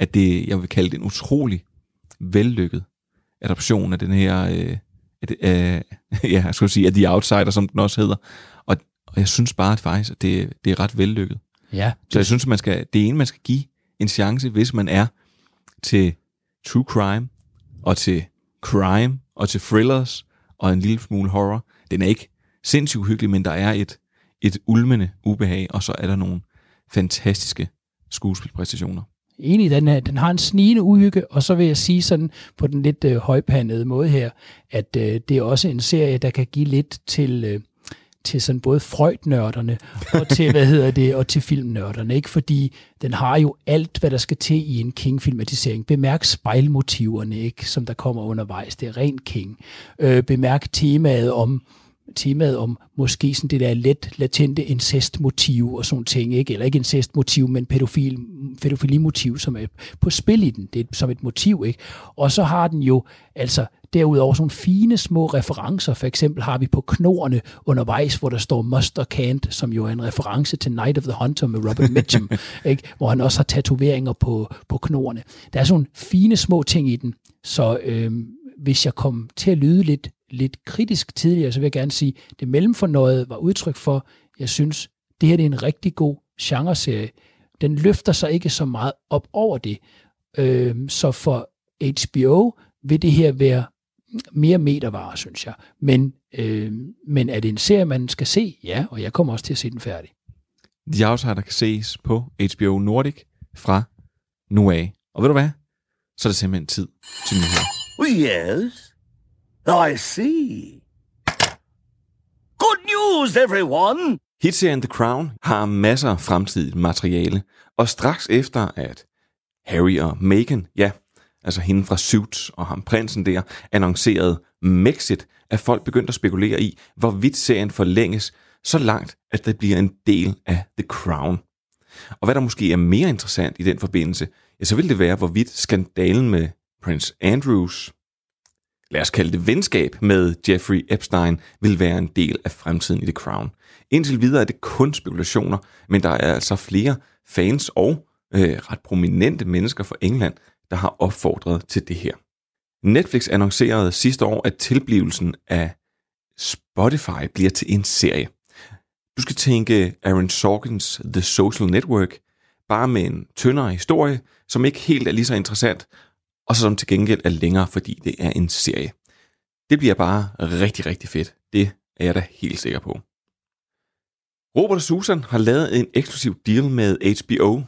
at det, jeg vil kalde det en utrolig vellykket adoption af den her, øh, at, øh, ja, jeg skulle sige, af The Outsider, som den også hedder. Og, og jeg synes bare, at faktisk, at det, det er ret vellykket. Ja. Så jeg synes, at man skal, det ene, man skal give en chance, hvis man er til true crime, og til crime, og til thrillers, og en lille smule horror. Den er ikke sindssygt uhyggelig, men der er et, et ulmende ubehag, og så er der nogle fantastiske skuespilpræstationer enig, den, er, den har en snigende uhygge, og så vil jeg sige sådan på den lidt øh, højpandede måde her, at øh, det er også en serie, der kan give lidt til... Øh, til sådan både Freud-nørderne og til, hvad hedder det, og til filmnørderne, ikke? Fordi den har jo alt, hvad der skal til i en King-filmatisering. Bemærk spejlmotiverne, ikke? Som der kommer undervejs. Det er rent King. Øh, bemærk temaet om temaet om måske sådan det der let latente incestmotiv og sådan ting, ikke? Eller ikke incestmotiv, men pædofil, pædofilimotiv, som er på spil i den. Det er som et motiv, ikke? Og så har den jo altså derudover sådan fine små referencer. For eksempel har vi på knorene undervejs, hvor der står Muster Kant, som jo er en reference til Night of the Hunter med Robert Mitchum, ikke? hvor han også har tatoveringer på, på knorene. Der er sådan fine små ting i den, så øh, hvis jeg kom til at lyde lidt lidt kritisk tidligere, så vil jeg gerne sige, at det mellemfornøjet var udtryk for, jeg synes, det her det er en rigtig god genreserie. Den løfter sig ikke så meget op over det. Øh, så for HBO vil det her være mere metervare, synes jeg. Men, øh, men er det en serie, man skal se? Ja, og jeg kommer også til at se den færdig. The Outsider kan ses på HBO Nordic fra nu af. Og ved du hvad? Så er det simpelthen tid til nyheder. Yes. I see. Good news, everyone! Hitserien The Crown har masser af fremtidigt materiale, og straks efter at Harry og Meghan, ja, altså hende fra Suits og ham prinsen der, annoncerede Mexit, at folk begyndt at spekulere i, hvorvidt serien forlænges så langt, at det bliver en del af The Crown. Og hvad der måske er mere interessant i den forbindelse, ja, så vil det være, hvorvidt skandalen med Prince Andrews lad os kalde det venskab med Jeffrey Epstein, vil være en del af fremtiden i The Crown. Indtil videre er det kun spekulationer, men der er altså flere fans og øh, ret prominente mennesker fra England, der har opfordret til det her. Netflix annoncerede sidste år, at tilblivelsen af Spotify bliver til en serie. Du skal tænke Aaron Sorkins The Social Network, bare med en tyndere historie, som ikke helt er lige så interessant, og så som til gengæld er længere, fordi det er en serie. Det bliver bare rigtig, rigtig fedt. Det er jeg da helt sikker på. Robert og Susan har lavet en eksklusiv deal med HBO.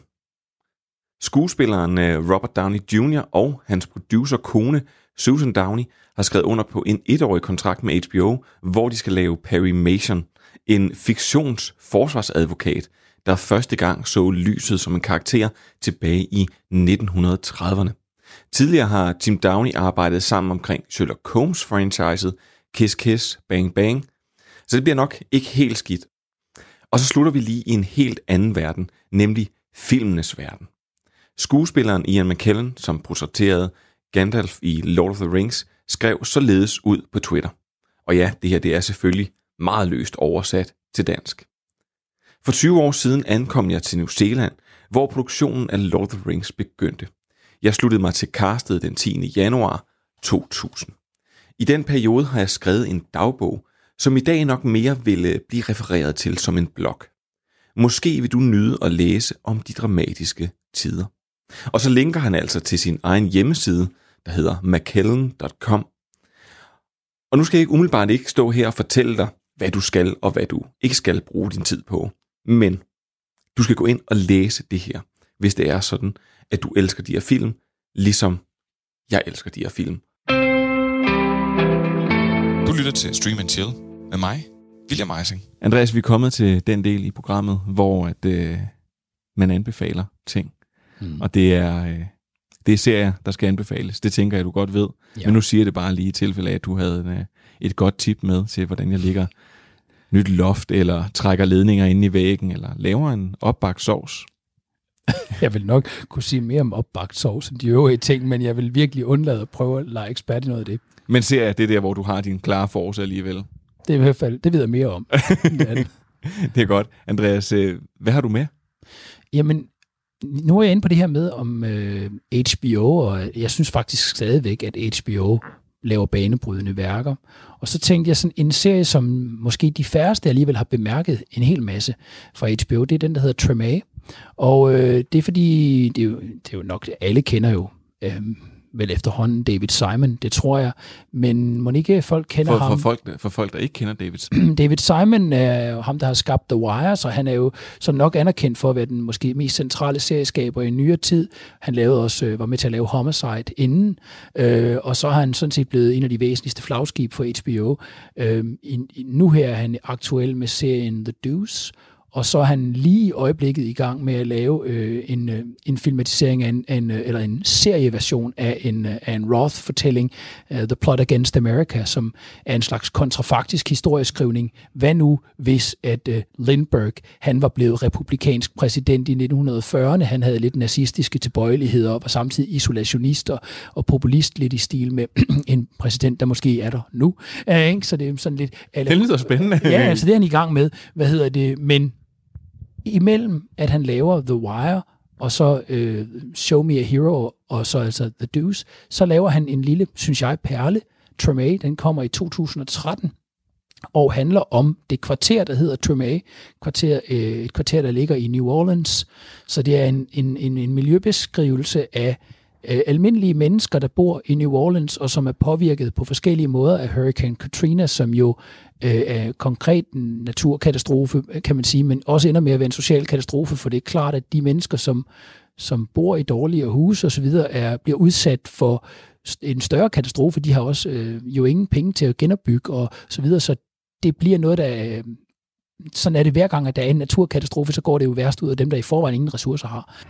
Skuespilleren øh, Robert Downey Jr. og hans producer kone Susan Downey har skrevet under på en etårig kontrakt med HBO, hvor de skal lave Perry Mason, en fiktionsforsvarsadvokat, der første gang så lyset som en karakter tilbage i 1930'erne. Tidligere har Tim Downey arbejdet sammen omkring Sherlock Holmes-franchiset, Kiss Kiss, Bang Bang, så det bliver nok ikke helt skidt. Og så slutter vi lige i en helt anden verden, nemlig filmenes verden. Skuespilleren Ian McKellen, som portrætterede Gandalf i Lord of the Rings, skrev således ud på Twitter. Og ja, det her det er selvfølgelig meget løst oversat til dansk. For 20 år siden ankom jeg til New Zealand, hvor produktionen af Lord of the Rings begyndte. Jeg sluttede mig til castet den 10. januar 2000. I den periode har jeg skrevet en dagbog, som i dag nok mere ville blive refereret til som en blog. Måske vil du nyde at læse om de dramatiske tider. Og så linker han altså til sin egen hjemmeside, der hedder mckellen.com. Og nu skal jeg ikke umiddelbart ikke stå her og fortælle dig, hvad du skal og hvad du ikke skal bruge din tid på. Men du skal gå ind og læse det her, hvis det er sådan, at du elsker de her film, ligesom jeg elsker de her film. Du lytter til Stream and Chill med mig, William Eising. Andreas, vi er kommet til den del i programmet, hvor at, øh, man anbefaler ting. Mm. Og det er, øh, det er serier, der skal anbefales. Det tænker jeg, du godt ved. Ja. Men nu siger jeg det bare lige i tilfælde af, at du havde en, øh, et godt tip med til, hvordan jeg ligger nyt loft, eller trækker ledninger ind i væggen, eller laver en opbagt sovs. Jeg vil nok kunne sige mere om opbagt sovs end de øvrige ting, men jeg vil virkelig undlade at prøve at lege ekspert i noget af det. Men ser jeg det der, hvor du har din klare force alligevel? Det er i hvert fald, det ved jeg mere om. det er godt. Andreas, øh, hvad har du med? Jamen, nu er jeg inde på det her med om øh, HBO, og jeg synes faktisk stadigvæk, at HBO laver banebrydende værker. Og så tænkte jeg sådan en serie, som måske de færreste alligevel har bemærket en hel masse fra HBO, det er den, der hedder Tremé. Og øh, det er fordi, det er, jo, det er jo nok, alle kender jo øh, vel efterhånden David Simon, det tror jeg. Men må ikke folk kender for, ham? For folk, for folk, der ikke kender David David Simon er jo ham, der har skabt The Wire, så han er jo som nok anerkendt for at være den måske mest centrale serieskaber i nyere tid. Han lavede også, øh, var med til at lave Homicide inden, øh, og så har han sådan set blevet en af de væsentligste flagskib for HBO. Øh, i, nu her er han aktuel med serien The Deuce, og så er han lige i øjeblikket i gang med at lave øh, en, øh, en filmatisering af en, en, øh, eller en serieversion af en, øh, af en Roth-fortælling, uh, The Plot Against America, som er en slags kontrafaktisk historieskrivning. Hvad nu, hvis at uh, Lindbergh, han var blevet republikansk præsident i 1940'erne, han havde lidt nazistiske tilbøjeligheder og var samtidig isolationist og, og populist lidt i stil med en præsident, der måske er der nu. Uh, ikke? Så det er sådan lidt... Eller, det lyder spændende. Ja, altså det er han i gang med. Hvad hedder det? Men imellem, at han laver The Wire, og så øh, Show Me a Hero, og så altså The Deuce, så laver han en lille, synes jeg, perle, Tremé, den kommer i 2013, og handler om det kvarter, der hedder Tremé, kvarter, øh, et kvarter, der ligger i New Orleans. Så det er en, en, en, en miljøbeskrivelse af øh, almindelige mennesker, der bor i New Orleans, og som er påvirket på forskellige måder af Hurricane Katrina, som jo øh, konkret en naturkatastrofe, kan man sige, men også ender med at være en social katastrofe, for det er klart, at de mennesker, som, som bor i dårlige huse osv., er, bliver udsat for en større katastrofe. De har også øh, jo ingen penge til at genopbygge og så videre, så det bliver noget, der... Øh, sådan er det hver gang, at der er en naturkatastrofe, så går det jo værst ud af dem, der i forvejen ingen ressourcer har.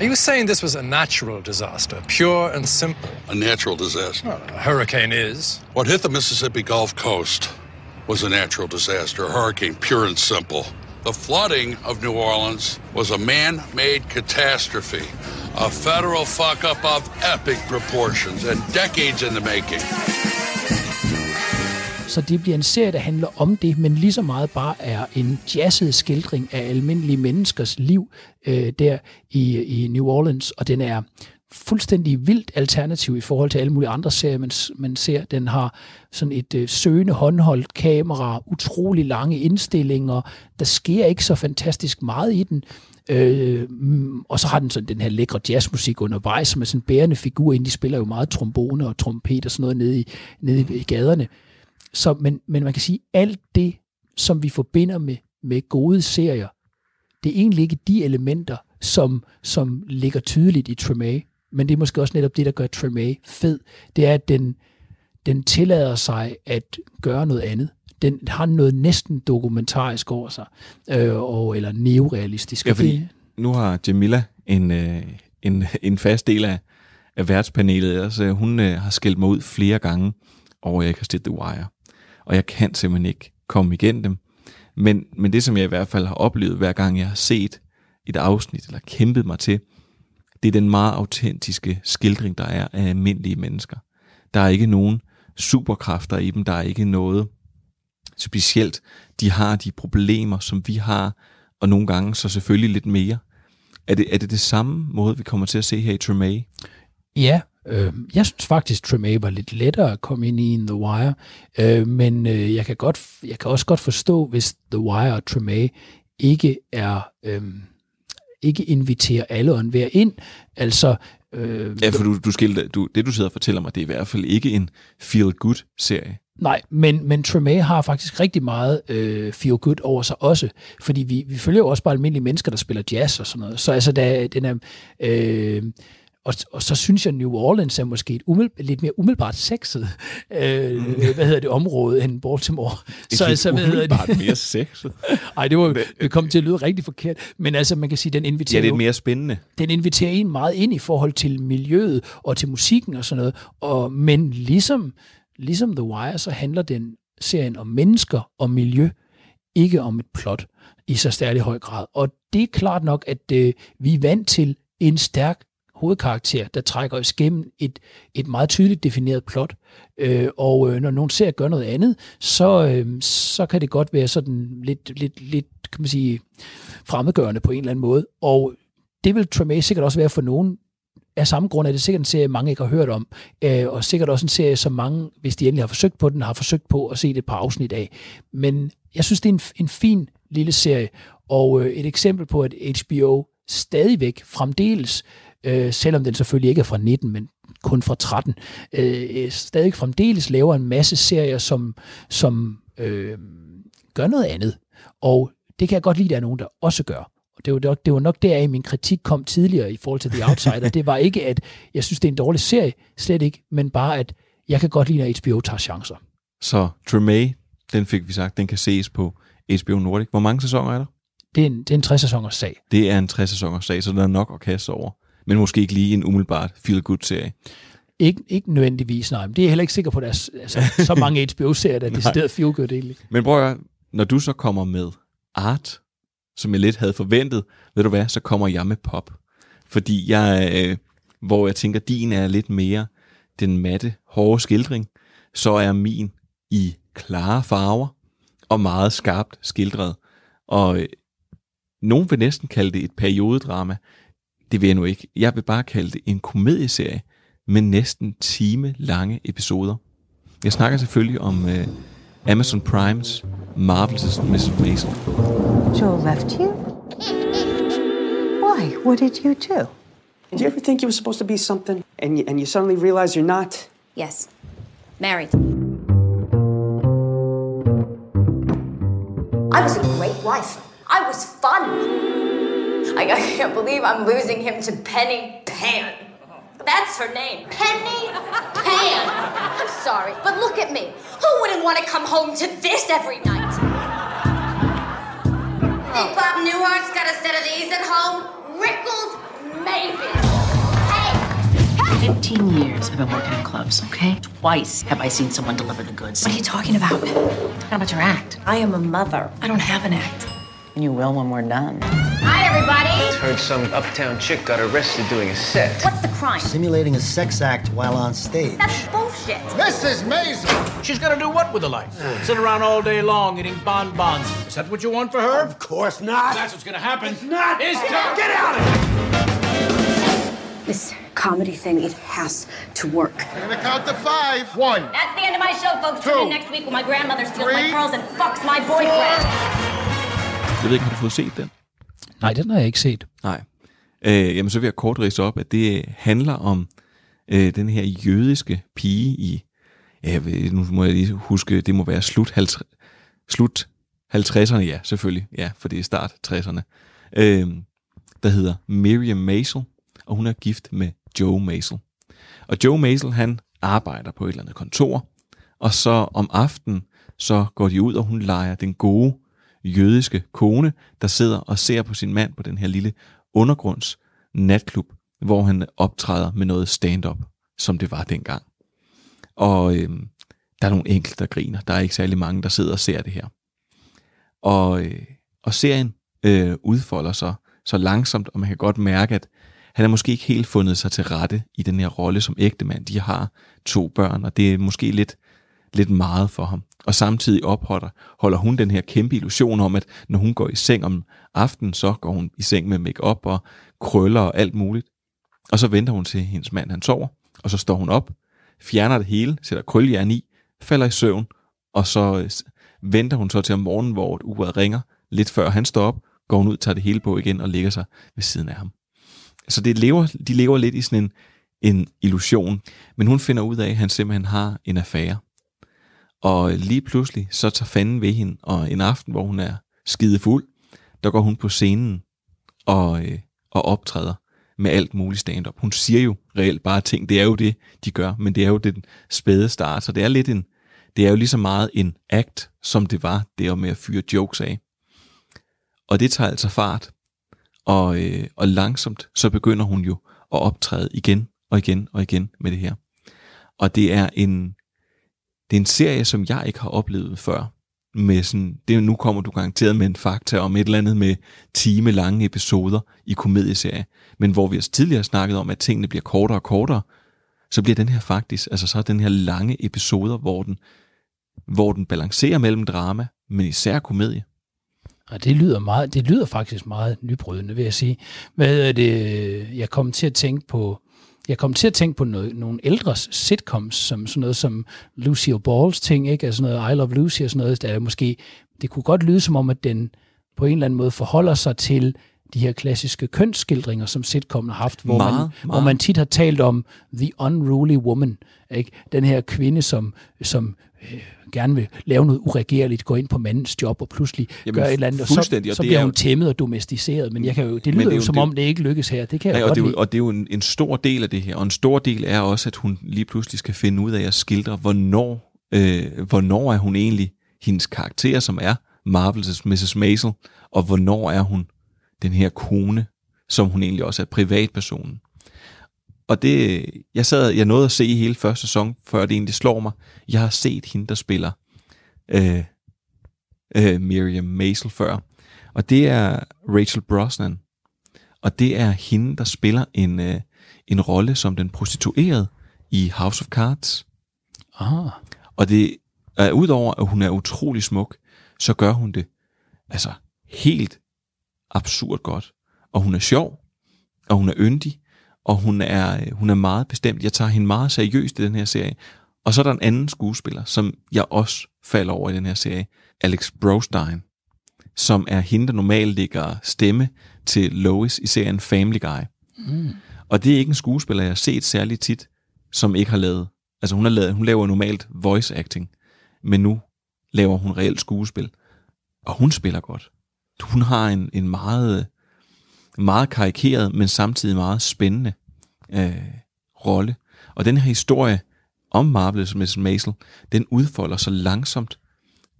Are you saying this was a natural disaster, pure and simple? A natural disaster. Well, a hurricane is. What hit the Mississippi Gulf Coast was a natural disaster, a hurricane, pure and simple. The flooding of New Orleans was a man made catastrophe, a federal fuck up of epic proportions and decades in the making. Så det bliver en serie, der handler om det, men lige så meget bare er en jazzet skildring af almindelige menneskers liv øh, der i, i New Orleans, og den er fuldstændig vildt alternativ i forhold til alle mulige andre serier, man, man ser. Den har sådan et øh, søgende håndholdt kamera, utrolig lange indstillinger, der sker ikke så fantastisk meget i den. Øh, mm, og så har den sådan den her lækre jazzmusik undervejs, som er sådan en bærende figur, inden de spiller jo meget trombone og trompet og sådan noget nede i, nede i gaderne. Så, men, men man kan sige, alt det, som vi forbinder med, med gode serier, det er egentlig ikke de elementer, som, som ligger tydeligt i Tremé men det er måske også netop det, der gør Tremé fed, det er, at den, den tillader sig at gøre noget andet. Den har noget næsten dokumentarisk over sig, øh, og, eller neorealistisk. Ja, fordi nu har Jamila en, øh, en, en fast del af, af værtspanelet, altså hun øh, har skældt mig ud flere gange over, at jeg ikke har set The Wire. Og jeg kan simpelthen ikke komme igennem dem. Men, men det, som jeg i hvert fald har oplevet, hver gang jeg har set et afsnit, eller kæmpet mig til, det er den meget autentiske skildring, der er af almindelige mennesker. Der er ikke nogen superkræfter i dem, der er ikke noget specielt. De har de problemer, som vi har, og nogle gange så selvfølgelig lidt mere. Er det, er det det samme måde, vi kommer til at se her i Tremé? Ja, øh, jeg synes faktisk, Tremé var lidt lettere at komme ind i end The Wire, øh, men øh, jeg, kan godt, jeg kan også godt forstå, hvis The Wire og Tremé ikke er... Øh, ikke inviterer alle og enhver ind. Altså, øh, ja, for du, du skilder, du, det du sidder og fortæller mig, det er i hvert fald ikke en feel-good-serie. Nej, men, men Tremé har faktisk rigtig meget øh, feel good over sig også, fordi vi, vi følger jo også bare almindelige mennesker, der spiller jazz og sådan noget. Så altså, der, den er, øh, og, og så synes jeg, New Orleans er måske et umiddelbart, lidt mere umiddelbart sexet, øh, mm. hvad hedder det, område end Baltimore. så, altså, hvad hedder det? mere sexet. Nej, det, var, det kom til at lyde rigtig forkert. Men altså, man kan sige, den inviterer Ja, det er mere spændende. Den inviterer en meget ind i forhold til miljøet og til musikken og sådan noget. Og, men ligesom, ligesom The Wire, så handler den serien om mennesker og miljø, ikke om et plot i så stærlig høj grad. Og det er klart nok, at øh, vi er vant til en stærk hovedkarakter, der trækker os gennem et, et meget tydeligt defineret plot. Øh, og øh, når nogen ser gør noget andet, så, øh, så kan det godt være sådan lidt, lidt, lidt kan man sige, fremmedgørende på en eller anden måde. Og det vil Tremé sikkert også være for nogen, af samme grund er det sikkert en serie, mange ikke har hørt om, øh, og sikkert også en serie, som mange, hvis de endelig har forsøgt på den, har forsøgt på at se det et par afsnit af. Men jeg synes, det er en, en fin lille serie, og øh, et eksempel på, at HBO stadigvæk fremdeles, øh, selvom den selvfølgelig ikke er fra 19, men kun fra 13, øh, stadig fremdeles laver en masse serier, som, som øh, gør noget andet. Og det kan jeg godt lide, at der er nogen, der også gør. Og det var, nok, det var nok der, min kritik kom tidligere i forhold til The Outsider. det var ikke, at jeg synes, det er en dårlig serie, slet ikke, men bare, at jeg kan godt lide, at HBO tager chancer. Så Tremay, den fik vi sagt, den kan ses på HBO Nordic. Hvor mange sæsoner er der? Det er en, det er en 60-sæsoners sag. Det er en 60-sæsoners sag, så der er nok at kaste over. Men måske ikke lige en umiddelbart feel-good-serie. Ikke, ikke nødvendigvis, nej. Men det er jeg heller ikke sikker på, at der er altså, så mange HBO-serier, der er decideret feel-good egentlig. Men prøv at når du så kommer med art, som jeg lidt havde forventet, ved du hvad, så kommer jeg med pop. Fordi jeg, øh, hvor jeg tænker, din er lidt mere den matte, hårde skildring, så er min i klare farver og meget skarpt skildret. Og øh, nogen vil næsten kalde det et periodedrama. Det vil jeg nu ikke. Jeg vil bare kalde det en komedieserie med næsten time lange episoder. Jeg snakker selvfølgelig om øh, Amazon Primes Marvelous Mrs. Maisel. Joel left you? Why? What did you do? Did you ever think you were supposed to be something and you, and you suddenly realize you're not? Yes. Married. I was a great wife. I was fun. I, I can't believe I'm losing him to Penny Pan. That's her name. Penny Pan. I'm sorry, but look at me. Who wouldn't want to come home to this every night? Oh. Think Bob Newhart's got a set of these at home? Rickles, maybe. Hey! 15 years I've been working in clubs, okay? Twice have I seen someone deliver the goods. What are you talking about? I'm talking about your act. I am a mother. I don't have an act. And you will when we're done. Hi. Heard some uptown chick got arrested doing a set. What's the crime? Simulating a sex act while on stage. That's bullshit. Mrs. Mason! She's gonna do what with her life? Sit around all day long eating bonbons. Is that what you want for her? Of course not. That's what's gonna happen. It's not. It's Get Get out of here! This comedy thing, it has to work. I'm gonna count to five. One. That's the end of my show, folks. Two. Tune in next week when my grandmother steals my Three. pearls and fucks my boyfriend. Jeg ved ikke, har du fået set den? Nej, den har jeg ikke set. Nej. Øh, jamen, så vil jeg kort rise op, at det handler om øh, den her jødiske pige i, ja, jeg ved, nu må jeg lige huske, det må være slut, 50, slut 50'erne, ja, selvfølgelig, ja, for det er start 60'erne, øh, der hedder Miriam Maisel, og hun er gift med Joe Maisel. Og Joe Maisel, han arbejder på et eller andet kontor, og så om aftenen, så går de ud, og hun leger den gode jødiske kone, der sidder og ser på sin mand på den her lille undergrunds natklub, hvor han optræder med noget stand-up, som det var dengang. Og øh, der er nogle enkelte, der griner. Der er ikke særlig mange, der sidder og ser det her. Og, øh, og serien øh, udfolder sig så langsomt, og man kan godt mærke, at han har måske ikke helt fundet sig til rette i den her rolle som ægtemand. De har to børn, og det er måske lidt, lidt meget for ham. Og samtidig opholder holder hun den her kæmpe illusion om, at når hun går i seng om aftenen, så går hun i seng med makeup og krøller og alt muligt. Og så venter hun til hendes mand, han sover, og så står hun op, fjerner det hele, sætter krøljern i, falder i søvn, og så venter hun så til om morgenen, hvor uret ringer, lidt før han står op, går hun ud, tager det hele på igen og ligger sig ved siden af ham. Så det lever, de lever lidt i sådan en, en illusion, men hun finder ud af, at han simpelthen har en affære. Og lige pludselig, så tager fanden ved hende, og en aften, hvor hun er skide fuld, der går hun på scenen og, øh, og optræder med alt muligt stand-up. Hun siger jo reelt bare ting. Det er jo det, de gør, men det er jo den spæde start. Så det er lidt en, det er jo lige så meget en act, som det var det med at fyre jokes af. Og det tager altså fart. Og, øh, og langsomt, så begynder hun jo at optræde igen og igen og igen med det her. Og det er en, det er en serie, som jeg ikke har oplevet før. Med sådan, det, nu kommer du garanteret med en fakta om et eller andet med time lange episoder i komedieserie. Men hvor vi også tidligere snakket om, at tingene bliver kortere og kortere, så bliver den her faktisk, altså så er den her lange episoder, hvor den, hvor den balancerer mellem drama, men især komedie. Og det lyder, meget, det lyder faktisk meget nybrydende, vil jeg sige. Hvad er det, jeg kom til at tænke på, jeg kom til at tænke på noget, nogle ældre sitcoms, som sådan noget som Lucille Balls ting, ikke? Altså noget I Love Lucy og sådan noget, der er måske, det kunne godt lyde som om, at den på en eller anden måde forholder sig til de her klassiske kønsskildringer, som sitcomen har haft, hvor, Meget, man, meget. hvor man tit har talt om the unruly woman, ikke? den her kvinde, som, som øh, gerne vil lave noget uregerligt, gå ind på mandens job og pludselig Jamen, gøre et eller andet, og så, så bliver er hun tæmmet og domesticeret, men jeg kan jo, det lyder det jo som det- om, det ikke lykkes her. Det kan jeg Ja, jo og, godt det er jo, og det er jo en, en stor del af det her, og en stor del er også, at hun lige pludselig skal finde ud af at skildre, hvornår, øh, hvornår er hun egentlig hendes karakter, som er Marvel's Mrs. Maisel, og hvornår er hun den her kone, som hun egentlig også er privatpersonen. Og det, jeg sad, jeg nåede at se hele første sæson, før det egentlig slår mig. Jeg har set hende, der spiller øh, øh, Miriam Maisel før. Og det er Rachel Brosnan. Og det er hende, der spiller en, øh, en rolle som den prostituerede i House of Cards. Ah. Og det er udover, at hun er utrolig smuk, så gør hun det altså helt absurd godt. Og hun er sjov, og hun er yndig, og hun er, øh, hun er meget bestemt. Jeg tager hende meget seriøst i den her serie. Og så er der en anden skuespiller, som jeg også falder over i den her serie, Alex Brostein, som er hende, der normalt ligger stemme til Lois i serien Family Guy. Mm. Og det er ikke en skuespiller, jeg har set særlig tit, som ikke har lavet. Altså hun, har lavet, hun laver normalt voice acting, men nu laver hun reelt skuespil. Og hun spiller godt. Hun har en, en meget, meget karikeret, men samtidig meget spændende øh, rolle. Og den her historie om Marvelous Miss Maisel, den udfolder sig langsomt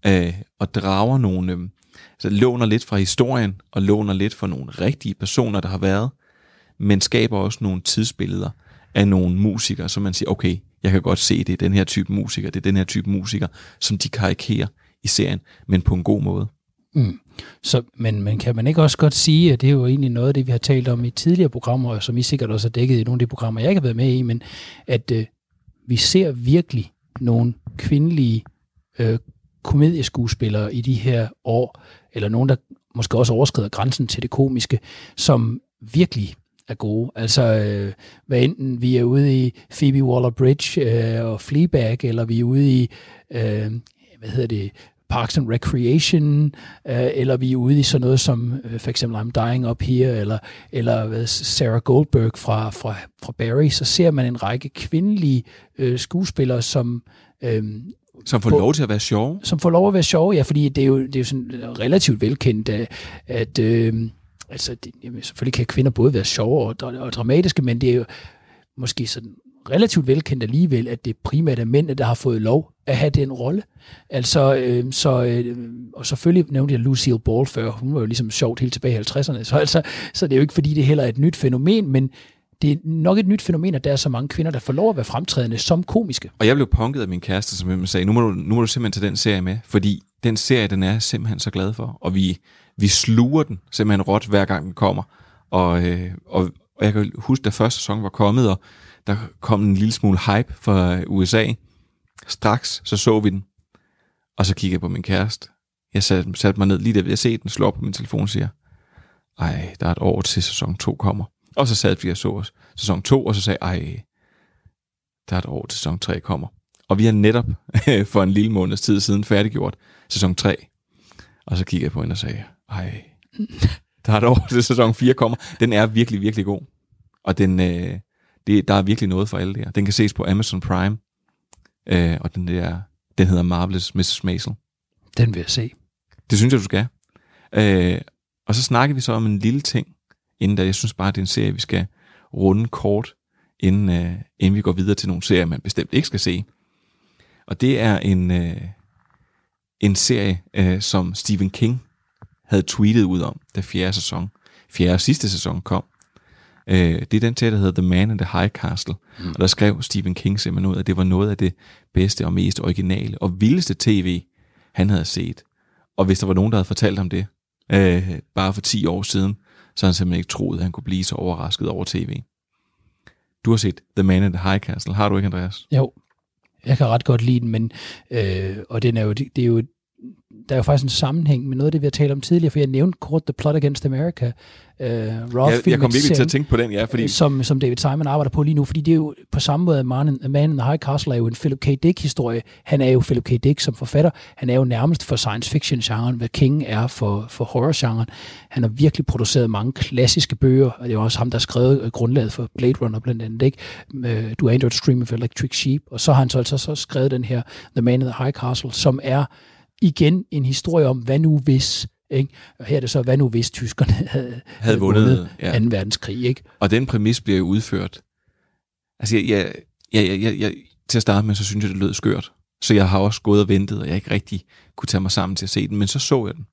øh, og drager nogle, øh, altså låner lidt fra historien, og låner lidt fra nogle rigtige personer, der har været, men skaber også nogle tidsbilleder af nogle musikere, som man siger, okay, jeg kan godt se, det er den her type musiker, det er den her type musiker, som de karikerer i serien, men på en god måde. Mm. Så, men, men kan man ikke også godt sige, at det er jo egentlig noget af det, vi har talt om i tidligere programmer, og som I sikkert også har dækket i nogle af de programmer, jeg ikke har været med i, men at øh, vi ser virkelig nogle kvindelige øh, komedieskuespillere i de her år, eller nogen, der måske også overskrider grænsen til det komiske, som virkelig er gode. Altså, øh, hvad enten vi er ude i Phoebe Waller-Bridge øh, og Fleabag, eller vi er ude i, øh, hvad hedder det, Parks and Recreation, øh, eller vi er ude i sådan noget som øh, for eksempel I'm Dying Up Here, eller, eller hvad, Sarah Goldberg fra, fra, fra Barry, så ser man en række kvindelige øh, skuespillere, som... Øh, Som får på- lov til at være sjove. som får lov at være sjove, ja, fordi det er jo, det er jo sådan relativt velkendt, at, at øh, altså, det, jamen, selvfølgelig kan kvinder både være sjove og, dra- og dramatiske, men det er jo måske sådan relativt velkendt alligevel, at det primært er mændene, der har fået lov at have den rolle. Altså, øh, så, øh, og selvfølgelig nævnte jeg Lucille Ball før, hun var jo ligesom sjovt helt tilbage i 50'erne, så, altså, så det er jo ikke fordi, det heller er et nyt fænomen, men det er nok et nyt fænomen, at der er så mange kvinder, der får lov at være fremtrædende som komiske. Og jeg blev punket af min kæreste, som sagde, nu må, du, nu må du simpelthen tage den serie med, fordi den serie, den er jeg simpelthen så glad for, og vi, vi sluger den simpelthen råt, hver gang den kommer. Og, øh, og, og jeg kan huske, da første sæson var kommet, og der kom en lille smule hype fra USA. Straks så så vi den, og så kiggede jeg på min kæreste. Jeg satte, satte mig ned lige da havde set den, slår op på min telefon og siger, ej, der er et år til sæson 2 kommer. Og så sad vi og så os sæson 2, og så sagde jeg, ej, der er et år til sæson 3 kommer. Og vi har netop for en lille måneds tid siden færdiggjort sæson 3. Og så kiggede jeg på hende og sagde, ej, der er et år til sæson 4 kommer. Den er virkelig, virkelig god. Og den, øh, det, der er virkelig noget for alle der. Den kan ses på Amazon Prime. Øh, og den, der, den hedder Marvelous Mrs. Maisel. Den vil jeg se. Det synes jeg, du skal. Øh, og så snakker vi så om en lille ting, inden da jeg synes bare, det er en serie, vi skal runde kort, inden, øh, inden vi går videre til nogle serier, man bestemt ikke skal se. Og det er en, øh, en serie, øh, som Stephen King havde tweetet ud om, da fjerde sæson, fjerde sidste sæson kom. Øh, det er den serie, der hedder The Man in the High Castle. Mm. Og der skrev Stephen King simpelthen ud, at det var noget af det bedste og mest originale og vildeste tv, han havde set. Og hvis der var nogen, der havde fortalt ham det, øh, bare for 10 år siden, så havde han simpelthen ikke troet, at han kunne blive så overrasket over tv. Du har set The Man in the High Castle. Har du ikke, Andreas? Jo, jeg kan ret godt lide den, men øh, og den er jo, det, det er jo der er jo faktisk en sammenhæng med noget af det, vi har talt om tidligere, for jeg nævnte kort The Plot Against America, uh, Roth jeg, jeg kom virkelig til at tænke på den, ja. Fordi... Som, som David Simon arbejder på lige nu, fordi det er jo på samme måde, at Man, in, Man in the High Castle er jo en Philip K. Dick-historie. Han er jo Philip K. Dick som forfatter. Han er jo nærmest for science fiction-genren, hvad King er for, for horror-genren. Han har virkelig produceret mange klassiske bøger, og det er også ham, der har skrevet grundlaget for Blade Runner blandt andet. Ikke? Du Android Stream of Electric Sheep, og så har han så altså så skrevet den her The Man in the High Castle, som er igen en historie om, hvad nu hvis, ikke? Og her er det så, hvad nu hvis tyskerne havde, havde vundet, vundet ja. 2. verdenskrig. Ikke? Og den præmis bliver jo udført. Altså, jeg, jeg, jeg, jeg, jeg, til at starte med, så synes jeg, det lød skørt. Så jeg har også gået og ventet, og jeg ikke rigtig kunne tage mig sammen til at se den, men så så jeg den.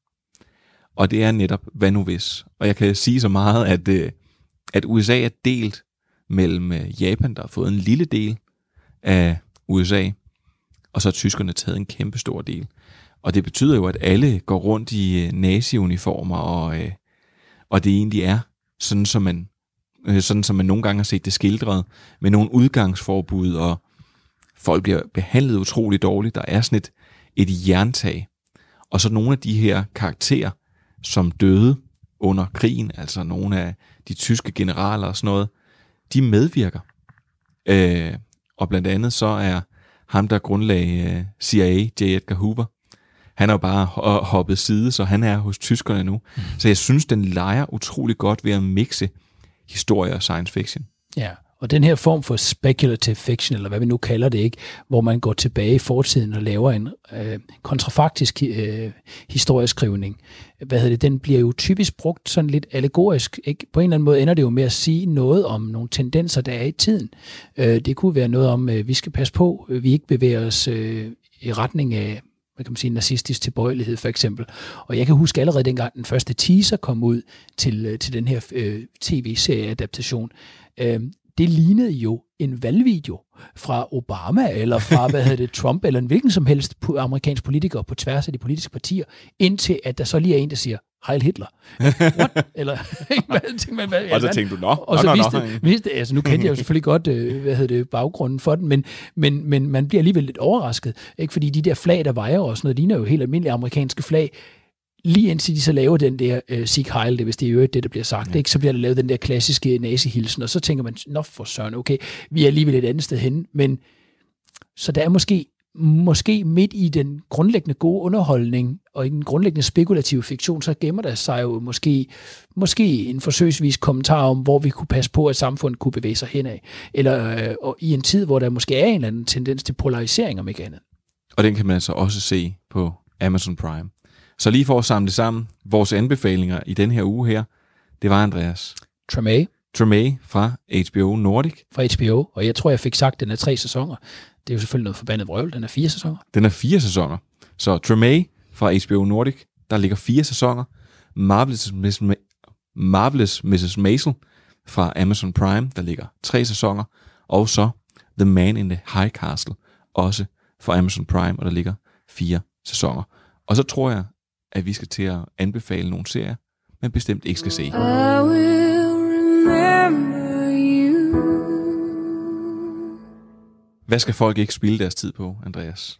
Og det er netop, hvad nu hvis. Og jeg kan sige så meget, at, øh, at USA er delt mellem øh, Japan, der har fået en lille del af USA, og så har tyskerne taget en kæmpe stor del. Og det betyder jo, at alle går rundt i øh, nazi-uniformer, og, øh, og det egentlig er sådan, som man, øh, sådan, som man nogle gange har set det skildret, med nogle udgangsforbud, og folk bliver behandlet utrolig dårligt. Der er sådan et, et jerntag. Og så nogle af de her karakterer, som døde under krigen, altså nogle af de tyske generaler og sådan noget, de medvirker. Øh, og blandt andet så er ham, der grundlagde øh, CIA, J. Edgar Hoover, han er jo bare hoppet side, så han er hos tyskerne nu. Mm. Så jeg synes, den leger utrolig godt ved at mixe historie og science fiction. Ja, og den her form for speculative fiction, eller hvad vi nu kalder det, ikke, hvor man går tilbage i fortiden og laver en øh, kontrafaktisk øh, historieskrivning, hvad hedder det, den bliver jo typisk brugt sådan lidt allegorisk. Ikke? På en eller anden måde ender det jo med at sige noget om nogle tendenser, der er i tiden. Øh, det kunne være noget om, øh, vi skal passe på, vi ikke bevæger os øh, i retning af hvad kan man sige, nazistisk tilbøjelighed for eksempel. Og jeg kan huske allerede dengang den første teaser kom ud til, øh, til den her øh, tv-serie-adaptation, øh, det lignede jo en valgvideo fra Obama, eller fra, hvad hedder det, Trump, eller en hvilken som helst amerikansk politiker på tværs af de politiske partier, indtil at der så lige er en, der siger, Heil Hitler. What? Eller, hvad, tænkte man, hvad, og så tænkte du, nå, og så nå, viste, nå, viste, altså nu kendte jeg jo selvfølgelig godt, øh, hvad hedder det, baggrunden for den, men, men, men man bliver alligevel lidt overrasket, ikke? fordi de der flag, der vejer og sådan noget, ligner jo helt almindelige amerikanske flag, lige indtil de så laver den der uh, Sieg Heil, det hvis det er jo det, der bliver sagt, ja. ikke? så bliver der lavet den der klassiske nazihilsen, og så tænker man, nå for søren, okay, vi er alligevel et andet sted hen, men så der er måske måske midt i den grundlæggende gode underholdning og i den grundlæggende spekulative fiktion, så gemmer der sig jo måske, måske en forsøgsvis kommentar om, hvor vi kunne passe på, at samfundet kunne bevæge sig henad. Eller øh, og i en tid, hvor der måske er en eller anden tendens til polarisering, om ikke andet. Og den kan man altså også se på Amazon Prime. Så lige for at samle det sammen, vores anbefalinger i den her uge her, det var Andreas. Tremay. Tremay fra HBO Nordic. Fra HBO, og jeg tror, jeg fik sagt, at den er tre sæsoner. Det er jo selvfølgelig noget forbandet vrøvl. Den er fire sæsoner. Den er fire sæsoner. Så Tremay fra HBO Nordic, der ligger fire sæsoner. Marvelous Miss, Ma- Marvelous Mrs. Maisel fra Amazon Prime, der ligger tre sæsoner. Og så The Man in the High Castle, også fra Amazon Prime, og der ligger fire sæsoner. Og så tror jeg, at vi skal til at anbefale nogle serier, man bestemt ikke skal se. I will remember you. Hvad skal folk ikke spille deres tid på, Andreas?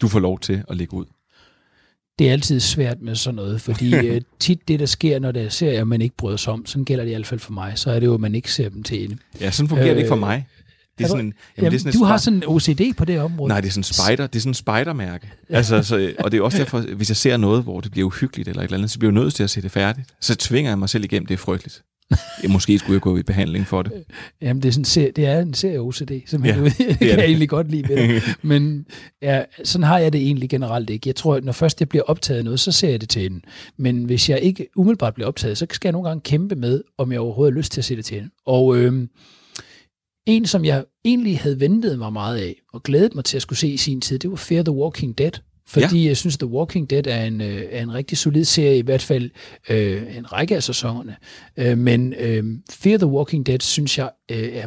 Du får lov til at lægge ud. Det er altid svært med sådan noget, fordi øh, tit det, der sker, når der er serier, man ikke bryder sig om, sådan gælder det i hvert fald for mig, så er det jo, at man ikke ser dem til ende. Ja, sådan fungerer øh, det ikke for mig. Det er sådan en, jamen, jamen, det er sådan du har sådan en OCD på det område. Nej, det er sådan en spider, det er sådan en spidermærke. Ja. Altså, så, og det er også derfor, hvis jeg ser noget, hvor det bliver uhyggeligt eller et eller andet, så bliver jeg nødt til at se det færdigt. Så tvinger jeg mig selv igennem, det er frygteligt. Måske skulle jeg gå i behandling for det. Jamen, det er, sådan, en serie, det er en serie OCD, som Ja, det jeg, er kan jeg det. egentlig godt lide ved det. Men ja, sådan har jeg det egentlig generelt ikke. Jeg tror, at når først jeg bliver optaget noget, så ser jeg det til enden. Men hvis jeg ikke umiddelbart bliver optaget, så skal jeg nogle gange kæmpe med, om jeg overhovedet har lyst til at se det til enden. Og øhm, en, som jeg egentlig havde ventet mig meget af, og glædet mig til at skulle se i sin tid, det var Fear the Walking Dead. Fordi ja. jeg synes, The Walking Dead er en, øh, er en rigtig solid serie, i hvert fald øh, en række af sæsonerne. Øh, men øh, Fear the Walking Dead, synes jeg, øh, er,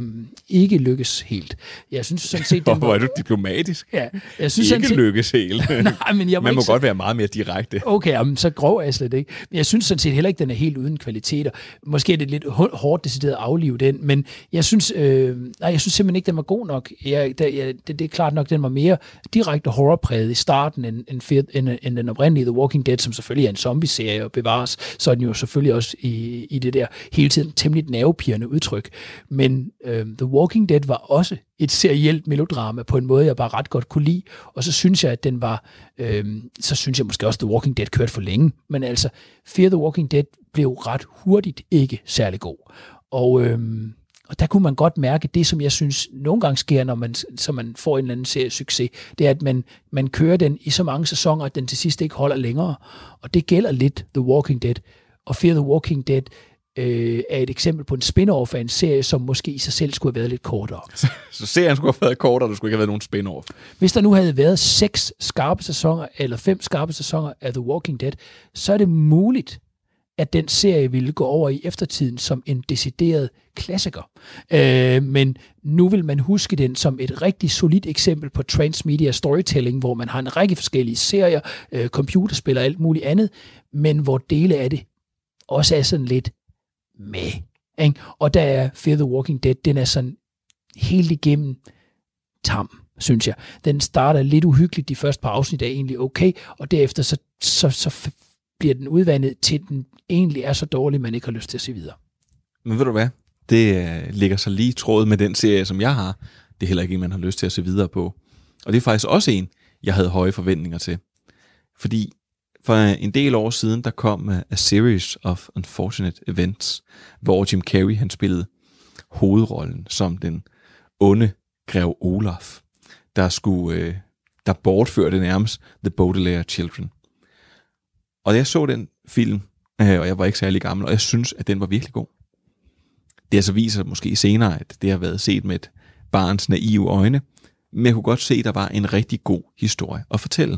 ikke lykkes helt. Jeg synes sådan set, den Hvor er du diplomatisk? Ja, jeg synes sådan ikke set- lykkes helt. Nej, men jeg må Man må ikke godt være meget mere direkte. Okay, jamen, så grov er jeg slet ikke. Men jeg synes sådan set heller ikke, den er helt uden kvaliteter. Måske er det lidt hårdt decideret at aflive den, men jeg synes, øh, nej, jeg synes simpelthen ikke, den var god nok. Jeg, der, jeg, det, det er klart nok, den var mere direkte horrorpræget i starten, end, end, Fear, end, end den oprindelige The Walking Dead, som selvfølgelig er en zombie-serie og bevares, så er den jo selvfølgelig også i, i det der hele tiden temmelig nervepirrende udtryk. Men øh, The Walking Dead var også et serielt melodrama på en måde, jeg bare ret godt kunne lide. Og så synes jeg, at den var, øh, så synes jeg måske også, at The Walking Dead kørte for længe. Men altså, Fear the Walking Dead blev ret hurtigt ikke særlig god. Og, øh, og der kunne man godt mærke det, som jeg synes nogle gange sker, når man, så man får en eller anden serie succes, det er, at man, man kører den i så mange sæsoner, at den til sidst ikke holder længere. Og det gælder lidt The Walking Dead. Og Fear the Walking Dead øh, er et eksempel på en spin-off af en serie, som måske i sig selv skulle have været lidt kortere. Så serien skulle have været kortere, der skulle ikke have været nogen spin-off. Hvis der nu havde været seks skarpe sæsoner, eller fem skarpe sæsoner af The Walking Dead, så er det muligt, at den serie ville gå over i eftertiden som en decideret klassiker. Øh, men nu vil man huske den som et rigtig solidt eksempel på transmedia storytelling, hvor man har en række forskellige serier, øh, computerspil og alt muligt andet, men hvor dele af det også er sådan lidt med. Ikke? Og der er Fear the Walking Dead, den er sådan helt igennem tam, synes jeg. Den starter lidt uhyggeligt, de første par afsnit er egentlig okay, og derefter så, så, så bliver den udvandet til, den egentlig er så dårlig, man ikke har lyst til at se videre. Men ved du hvad? Det øh, ligger så lige tråd med den serie, som jeg har. Det er heller ikke en, man har lyst til at se videre på. Og det er faktisk også en, jeg havde høje forventninger til. Fordi for en del år siden, der kom øh, A Series of Unfortunate Events, hvor Jim Carrey han spillede hovedrollen som den onde grev Olaf, der skulle, øh, der bortførte nærmest The Baudelaire Children. Og jeg så den film, øh, og jeg var ikke særlig gammel, og jeg synes, at den var virkelig god. Det altså viser måske senere, at det har været set med et barns naive øjne, men jeg kunne godt se, at der var en rigtig god historie at fortælle.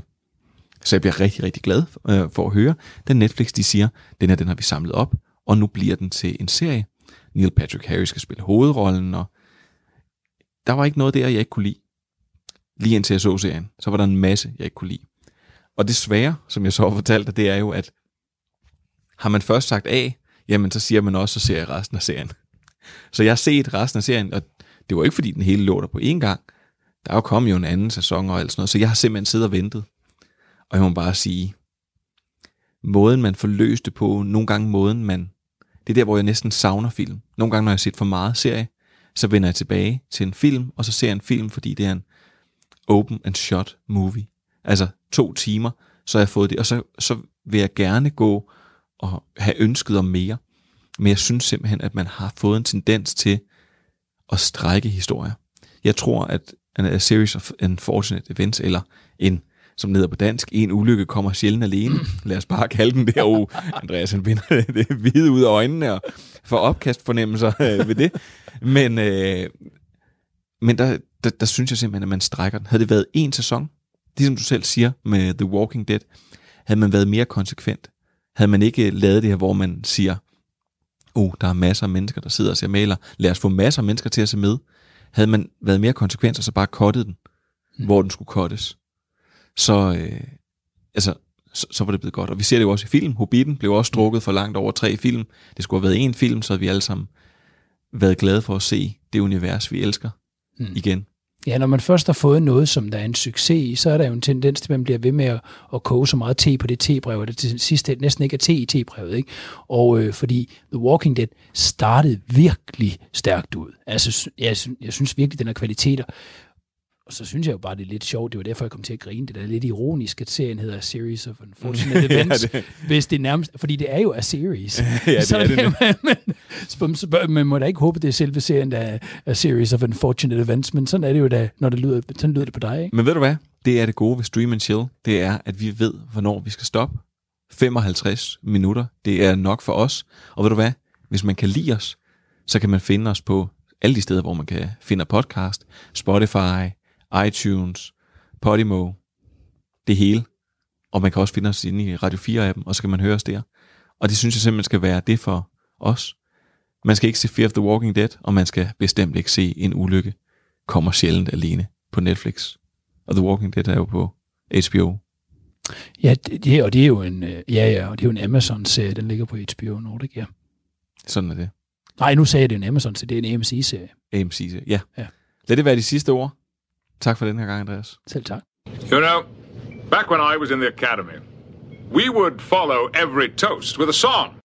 Så jeg bliver rigtig, rigtig glad øh, for at høre, da Netflix de siger, den her den har vi samlet op, og nu bliver den til en serie. Neil Patrick Harris skal spille hovedrollen, og der var ikke noget der, jeg ikke kunne lide. Lige indtil jeg så serien, så var der en masse, jeg ikke kunne lide. Og det svære, som jeg så har fortalt dig, det er jo, at har man først sagt A, jamen så siger man også, så ser jeg resten af serien. Så jeg har set resten af serien, og det var ikke fordi den hele lå der på én gang. Der er jo kommet jo en anden sæson og alt sådan noget, så jeg har simpelthen siddet og ventet. Og jeg må bare sige, måden man forløste det på, nogle gange måden man, det er der, hvor jeg næsten savner film. Nogle gange, når jeg har set for meget serie, så vender jeg tilbage til en film, og så ser jeg en film, fordi det er en open and shot movie. Altså to timer, så har jeg fået det, og så, så vil jeg gerne gå og have ønsket om mere. Men jeg synes simpelthen, at man har fået en tendens til at strække historier. Jeg tror, at A Series of Unfortunate Events, eller en, som hedder på dansk, en ulykke kommer sjældent alene. Lad os bare kalde den der. Oh, Andreas han binder det hvide ud af øjnene og får opkastfornemmelser øh, ved det. Men, øh, men der, der, der synes jeg simpelthen, at man strækker den. Havde det været en sæson, ligesom du selv siger med The Walking Dead, havde man været mere konsekvent. Havde man ikke lavet det her, hvor man siger, oh, der er masser af mennesker, der sidder og ser maler. Lad os få masser af mennesker til at se med. Havde man været mere konsekvent, og så bare kottet den, mm. hvor den skulle kottes, så, øh, altså, så, så var det blevet godt. Og vi ser det jo også i film. Hobbiten blev også drukket for langt over tre film. Det skulle have været en film, så havde vi alle sammen været glade for at se det univers, vi elsker mm. igen. Ja, når man først har fået noget, som der er en succes i, så er der jo en tendens til, at man bliver ved med at, at koge så meget te på det tebrev, at det til sidst næsten ikke er te i tebrevet. Ikke? Og øh, fordi The Walking Dead startede virkelig stærkt ud. Altså, jeg, jeg synes virkelig, den har kvaliteter. Og så synes jeg jo bare, det er lidt sjovt. Det var derfor, jeg kom til at grine. Det er lidt ironisk, at serien hedder A Series of Unfortunate Ja, Events. det- Hvis det er nærmest... Fordi det er jo A Series. Ja, det så er det man, man, man, man må da ikke håbe, det er selve serien, der er A Series of Unfortunate Events. Men sådan er det jo da, når det lyder, sådan lyder det på dig, ikke? Men ved du hvad? Det er det gode ved Stream and Chill. Det er, at vi ved, hvornår vi skal stoppe. 55 minutter. Det er nok for os. Og ved du hvad? Hvis man kan lide os, så kan man finde os på alle de steder, hvor man kan finde podcast. Spotify, iTunes, Podimo, det hele. Og man kan også finde os inde i Radio 4-appen, og så kan man høre os der. Og det synes jeg simpelthen skal være det for os. Man skal ikke se Fear of the Walking Dead, og man skal bestemt ikke se en ulykke kommer sjældent alene på Netflix. Og The Walking Dead er jo på HBO. Ja, det, det, og det er jo en, øh, ja, ja, og det er jo en Amazon-serie, den ligger på HBO Nordic, ja. Sådan er det. Nej, nu sagde jeg, det er en Amazon-serie, det er en AMC-serie. AMC, ja. Ja. Lad det være de sidste ord. Tak for den her gang, Andreas. Selv tak. You know, back when I was in the academy, we would follow every toast with a song.